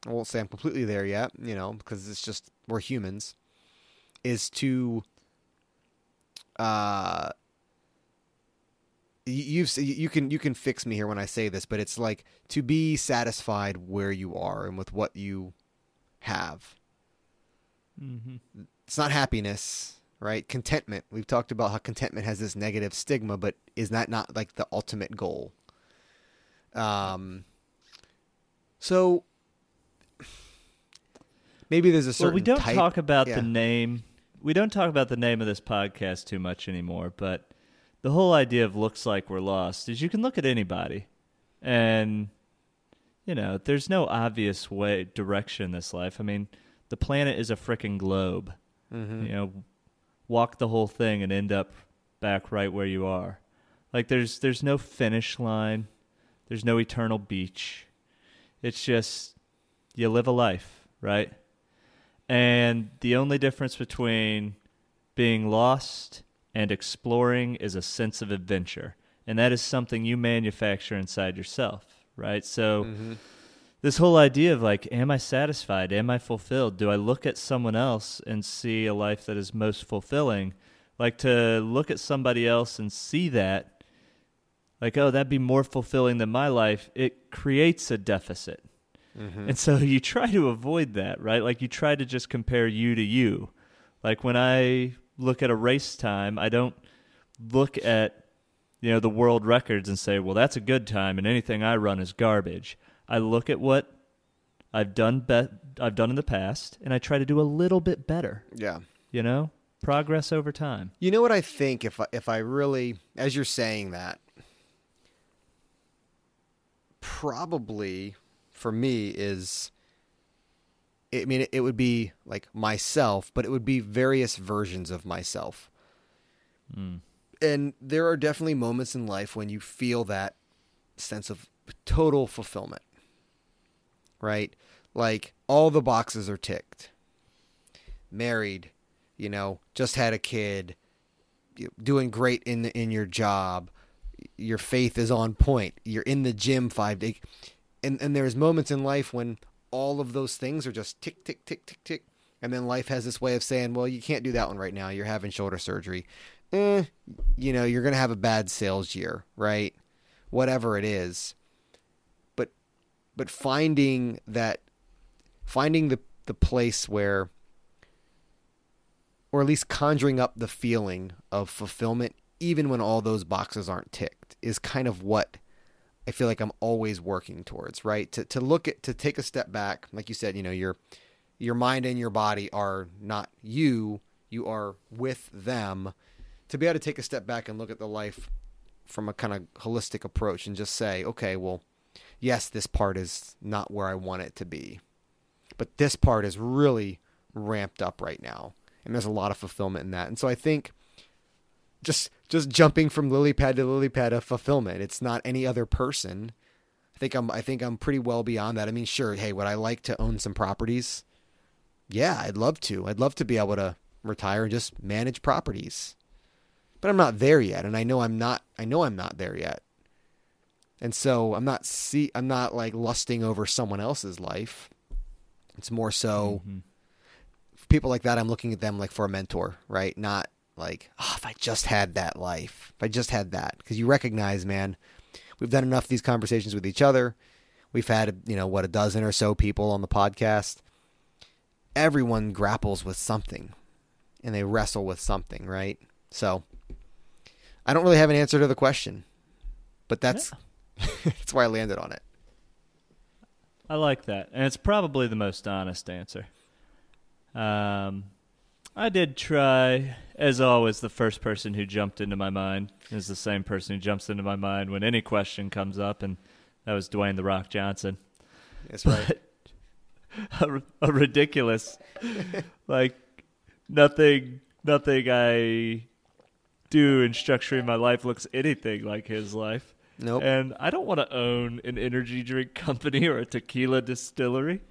i won't say i'm completely there yet you know because it's just we're humans is to uh you've you can you can fix me here when i say this but it's like to be satisfied where you are and with what you have Mm-hmm. it's not happiness, right? Contentment. We've talked about how contentment has this negative stigma, but is that not like the ultimate goal? Um. So maybe there's a certain. Well, we don't type- talk about yeah. the name. We don't talk about the name of this podcast too much anymore. But the whole idea of looks like we're lost is you can look at anybody, and you know, there's no obvious way direction in this life. I mean, the planet is a freaking globe. Mm-hmm. You know, walk the whole thing and end up back right where you are. Like there's there's no finish line. There's no eternal beach. It's just you live a life, right? And the only difference between being lost and exploring is a sense of adventure. And that is something you manufacture inside yourself, right? So mm-hmm. this whole idea of like, am I satisfied? Am I fulfilled? Do I look at someone else and see a life that is most fulfilling? Like to look at somebody else and see that, like, oh, that'd be more fulfilling than my life, it creates a deficit. Mm-hmm. And so you try to avoid that, right? Like you try to just compare you to you. Like when I look at a race time, I don't look at you know the world records and say, "Well, that's a good time and anything I run is garbage." I look at what I've done be- I've done in the past and I try to do a little bit better, Yeah. you know? Progress over time. You know what I think if I, if I really, as you're saying that, probably for me is, I mean, it would be like myself, but it would be various versions of myself. Hmm. And there are definitely moments in life when you feel that sense of total fulfillment, right? Like all the boxes are ticked. Married, you know, just had a kid, you- doing great in the, in your job, your faith is on point. You're in the gym five days, and and there's moments in life when all of those things are just tick tick tick tick tick, and then life has this way of saying, well, you can't do that one right now. You're having shoulder surgery. Eh, you know, you're gonna have a bad sales year, right? Whatever it is, but but finding that finding the the place where or at least conjuring up the feeling of fulfillment even when all those boxes aren't ticked is kind of what I feel like I'm always working towards, right? To to look at to take a step back, like you said, you know, your your mind and your body are not you, you are with them. To be able to take a step back and look at the life from a kind of holistic approach and just say, okay, well, yes, this part is not where I want it to be. But this part is really ramped up right now. And there's a lot of fulfillment in that. And so I think just just jumping from lily pad to lily pad of fulfillment. It's not any other person. I think I'm I think I'm pretty well beyond that. I mean, sure, hey, would I like to own some properties? Yeah, I'd love to. I'd love to be able to retire and just manage properties. but I'm not there yet, and I know I'm not. I know I'm not there yet, and so I'm not see. I'm not like lusting over someone else's life. It's more so for people like that. I'm looking at them like for a mentor, right? Not like, oh, if I just had that life, if I just had that, because you recognize, man, we've done enough of these conversations with each other. We've had, you know, what a dozen or so people on the podcast. Everyone grapples with something, and they wrestle with something, right? So, I don't really have an answer to the question, but that's [LAUGHS] that's why I landed on it. I like that, and it's probably the most honest answer. Um, I did try, as always. The first person who jumped into my mind is the same person who jumps into my mind when any question comes up, and that was Dwayne the Rock Johnson. That's right. [LAUGHS] a, a ridiculous, [LAUGHS] like nothing, nothing I do in structuring my life looks anything like his life. Nope. And I don't want to own an energy drink [LAUGHS] company or a tequila distillery.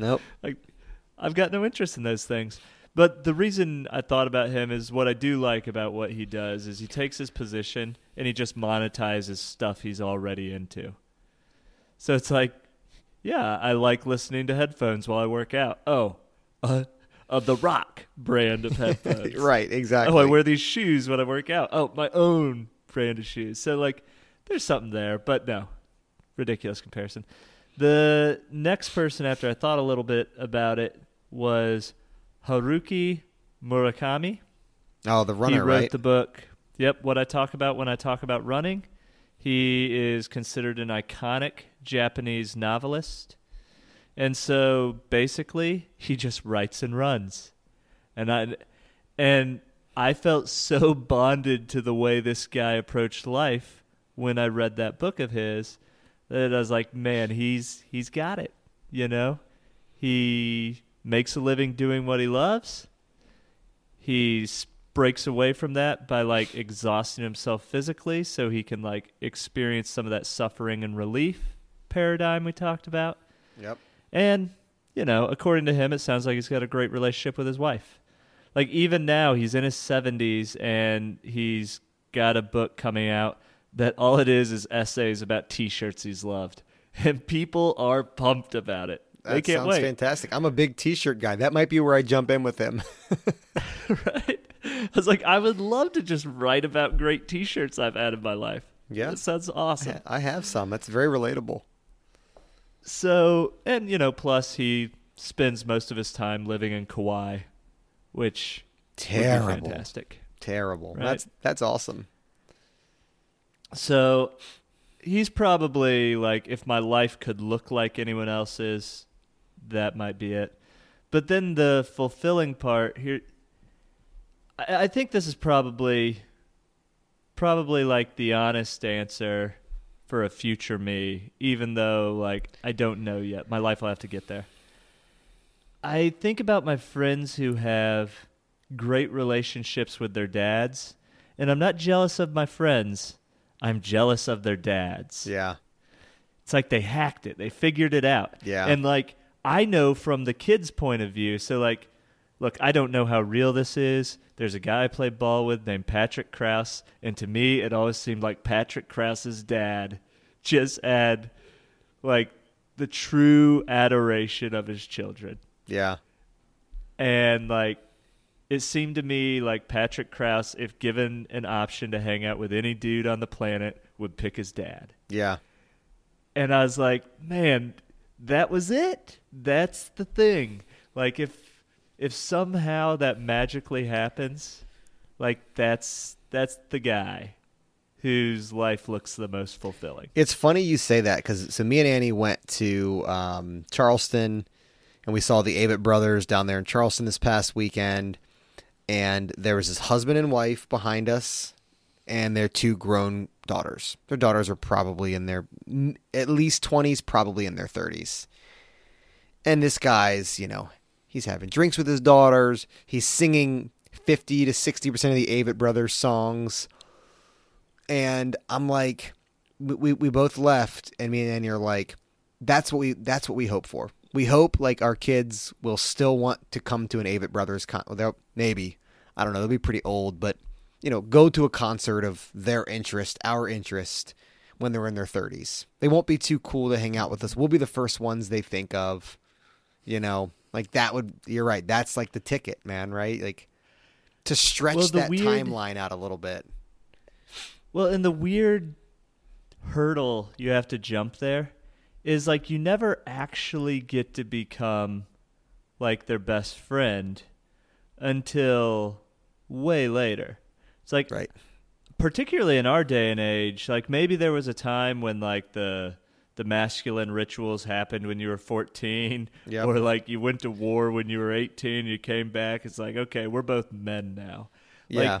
Nope. Like, I've got no interest in those things. But the reason I thought about him is what I do like about what he does is he takes his position and he just monetizes stuff he's already into. So it's like, yeah, I like listening to headphones while I work out. Oh, uh, of the Rock brand of [LAUGHS] headphones. Right, exactly. Oh, I wear these shoes when I work out. Oh, my own brand of shoes. So like, there's something there, but no, ridiculous comparison. The next person after I thought a little bit about it was Haruki Murakami. Oh, the runner, he wrote right? the book. Yep, what I talk about when I talk about running. He is considered an iconic Japanese novelist. And so basically, he just writes and runs. And I and I felt so [LAUGHS] bonded to the way this guy approached life when I read that book of his that I was like, man, he's he's got it, you know? He makes a living doing what he loves. He breaks away from that by like exhausting himself physically so he can like experience some of that suffering and relief paradigm we talked about. Yep. And, you know, according to him, it sounds like he's got a great relationship with his wife. Like, even now, he's in his 70s and he's got a book coming out that all it is is essays about t shirts he's loved. [LAUGHS] And people are pumped about it. That they can't sounds wait. fantastic. I'm a big T-shirt guy. That might be where I jump in with him. [LAUGHS] right? I was like, I would love to just write about great t shirts I've had in my life. Yeah. That sounds awesome. I have some. That's very relatable. So, and you know, plus he spends most of his time living in Kauai, which Terrible. fantastic. Terrible. Right. That's that's awesome. So, he's probably like, if my life could look like anyone else's, that might be it. But then the fulfilling part here, I, I think this is probably, probably like the honest answer for a future me, even though like I don't know yet. My life will have to get there. I think about my friends who have great relationships with their dads, and I'm not jealous of my friends. I'm jealous of their dads. Yeah. It's like they hacked it. They figured it out. Yeah. And like I know from the kids' point of view. So like look, I don't know how real this is. There's a guy I played ball with named Patrick Kraus, and to me it always seemed like Patrick Kraus's dad just had like the true adoration of his children. Yeah. And like it seemed to me like Patrick Kraus, if given an option to hang out with any dude on the planet, would pick his dad. Yeah. And I was like, man, that was it. That's the thing. Like if if somehow that magically happens, like that's that's the guy whose life looks the most fulfilling. It's funny you say that because so me and Annie went to um, Charleston and we saw the Avett brothers down there in Charleston this past weekend. And there was this husband and wife behind us and their two grown daughters. Their daughters are probably in their at least 20s, probably in their 30s. And this guy's, you know, he's having drinks with his daughters. He's singing 50 to 60% of the Avett brothers songs and I'm like, we, we, both left, and me and Annie are like, that's what we that's what we hope for. We hope like our kids will still want to come to an Avett Brothers con. Well, maybe I don't know. They'll be pretty old, but you know, go to a concert of their interest, our interest, when they're in their 30s. They won't be too cool to hang out with us. We'll be the first ones they think of. You know, like that would. You're right. That's like the ticket, man. Right? Like to stretch Well, that weird- timeline out a little bit. Well, and the weird hurdle you have to jump there is like you never actually get to become like their best friend until way later. It's like Right. particularly in our day and age, like maybe there was a time when like the the masculine rituals happened when you were 14 Yep. or like you went to war when you were 18 you came back it's like okay we're both men now like, Yeah.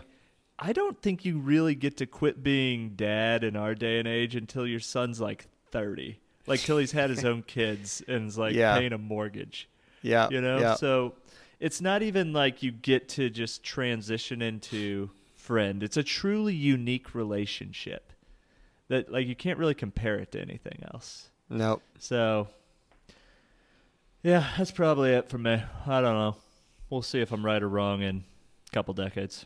i don't think you really get to quit being dad in our day and age until your son's like 30 like till he's had his [LAUGHS] own kids and is like Yeah. paying a mortgage Yeah. you know Yeah. so it's not even like you get to just transition into friend it's a truly unique relationship that like you can't really compare it to anything else Nope. so yeah that's probably it for me i don't know we'll see if i'm right or wrong in a couple decades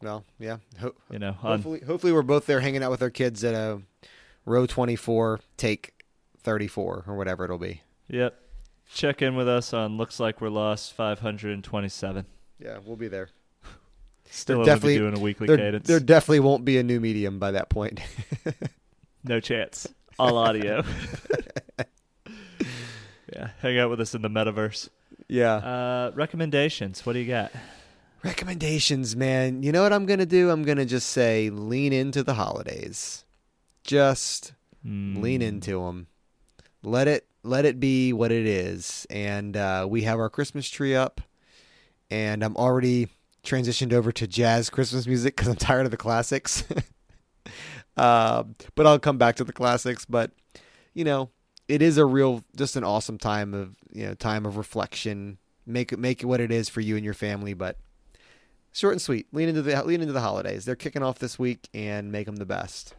Well, yeah. Ho- you know on, hopefully, hopefully we're both there hanging out with our kids at a row 24, take 34 or whatever it'll be. yep check in with us on looks like we're lost 527 Yeah, we'll be there. Still There only be definitely- doing a weekly cadence there definitely won't be a new medium by that point. [LAUGHS] No chance. [LAUGHS] All audio. [LAUGHS] yeah, hang out with us in the metaverse. yeah. Uh, recommendations. What do you got? Recommendations, man. You know what I'm going to do? I'm going to just say lean into the holidays. Just Hmm. lean into them. Let it let it be what it is. And uh, we have our Christmas tree up, and I'm already transitioned over to jazz Christmas music because I'm tired of the classics. uh, [LAUGHS] but I'll come back to the classics. But you know, it is a real, just an awesome time of you know time of reflection. Make it make it what it is for you and your family, but short and sweet. Lean into the lean into the holidays. They're kicking off this week, and make them the best.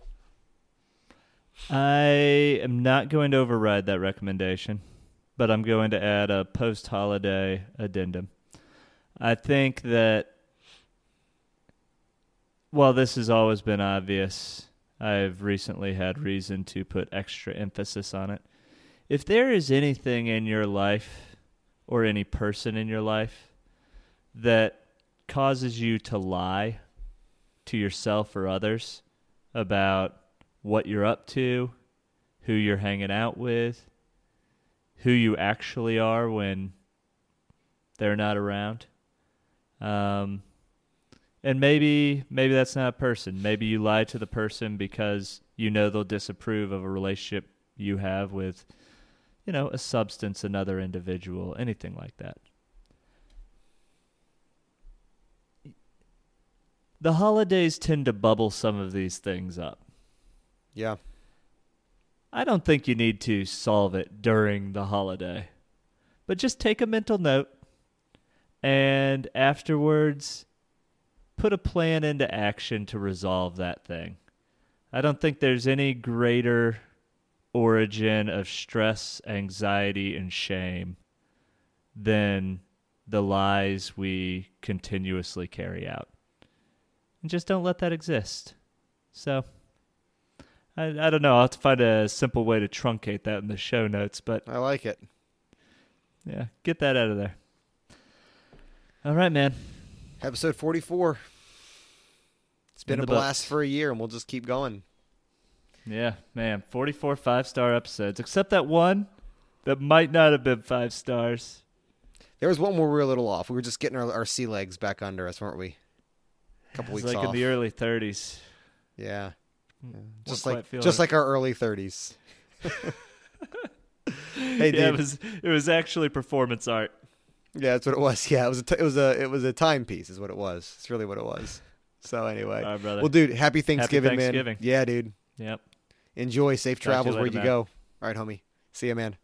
I am not going to override that recommendation, but I'm going to add a post holiday addendum. I think that while this has always been obvious, I've recently had reason to put extra emphasis on it. If there is anything in your life or any person in your life that causes you to lie to yourself or others about what you're up to, who you're hanging out with, who you actually are when they're not around. Um, and maybe maybe that's not a person. Maybe you lie to the person because you know they'll disapprove of a relationship you have with, you know, a substance, another individual, anything like that. The holidays tend to bubble some of these things up. Yeah. I don't think you need to solve it during the holiday. But just take a mental note and afterwards put a plan into action to resolve that thing. I don't think there's any greater origin of stress, anxiety, and shame than the lies we continuously carry out. And just don't let that exist. So. I, I don't know. I'll have to find a simple way to truncate that in the show notes, but I like it. yeah, get that out of there. All right, man. Episode 44. It's been In a blast books. for a year, and we'll just keep going. Yeah, man. 44 five star episodes, except that one that might not have been five stars. There was one where we were a little off. We were just getting our, our sea legs back under us, weren't we? A couple It's weeks like off. in the early 30s. yeah. Mm, just like just it. like our early 30s. [LAUGHS] hey, yeah, it was it was actually performance art. Yeah, that's what it was. [LAUGHS] Yeah, it was a t- it was a it was a timepiece, is what it was. It's really what it was. So anyway, All right, brother. well, dude, happy Thanksgiving, Thanksgiving. man. Yeah, dude. Yep. Enjoy safe Talk to you travels where later, you man. go. All right, homie. See ya, man.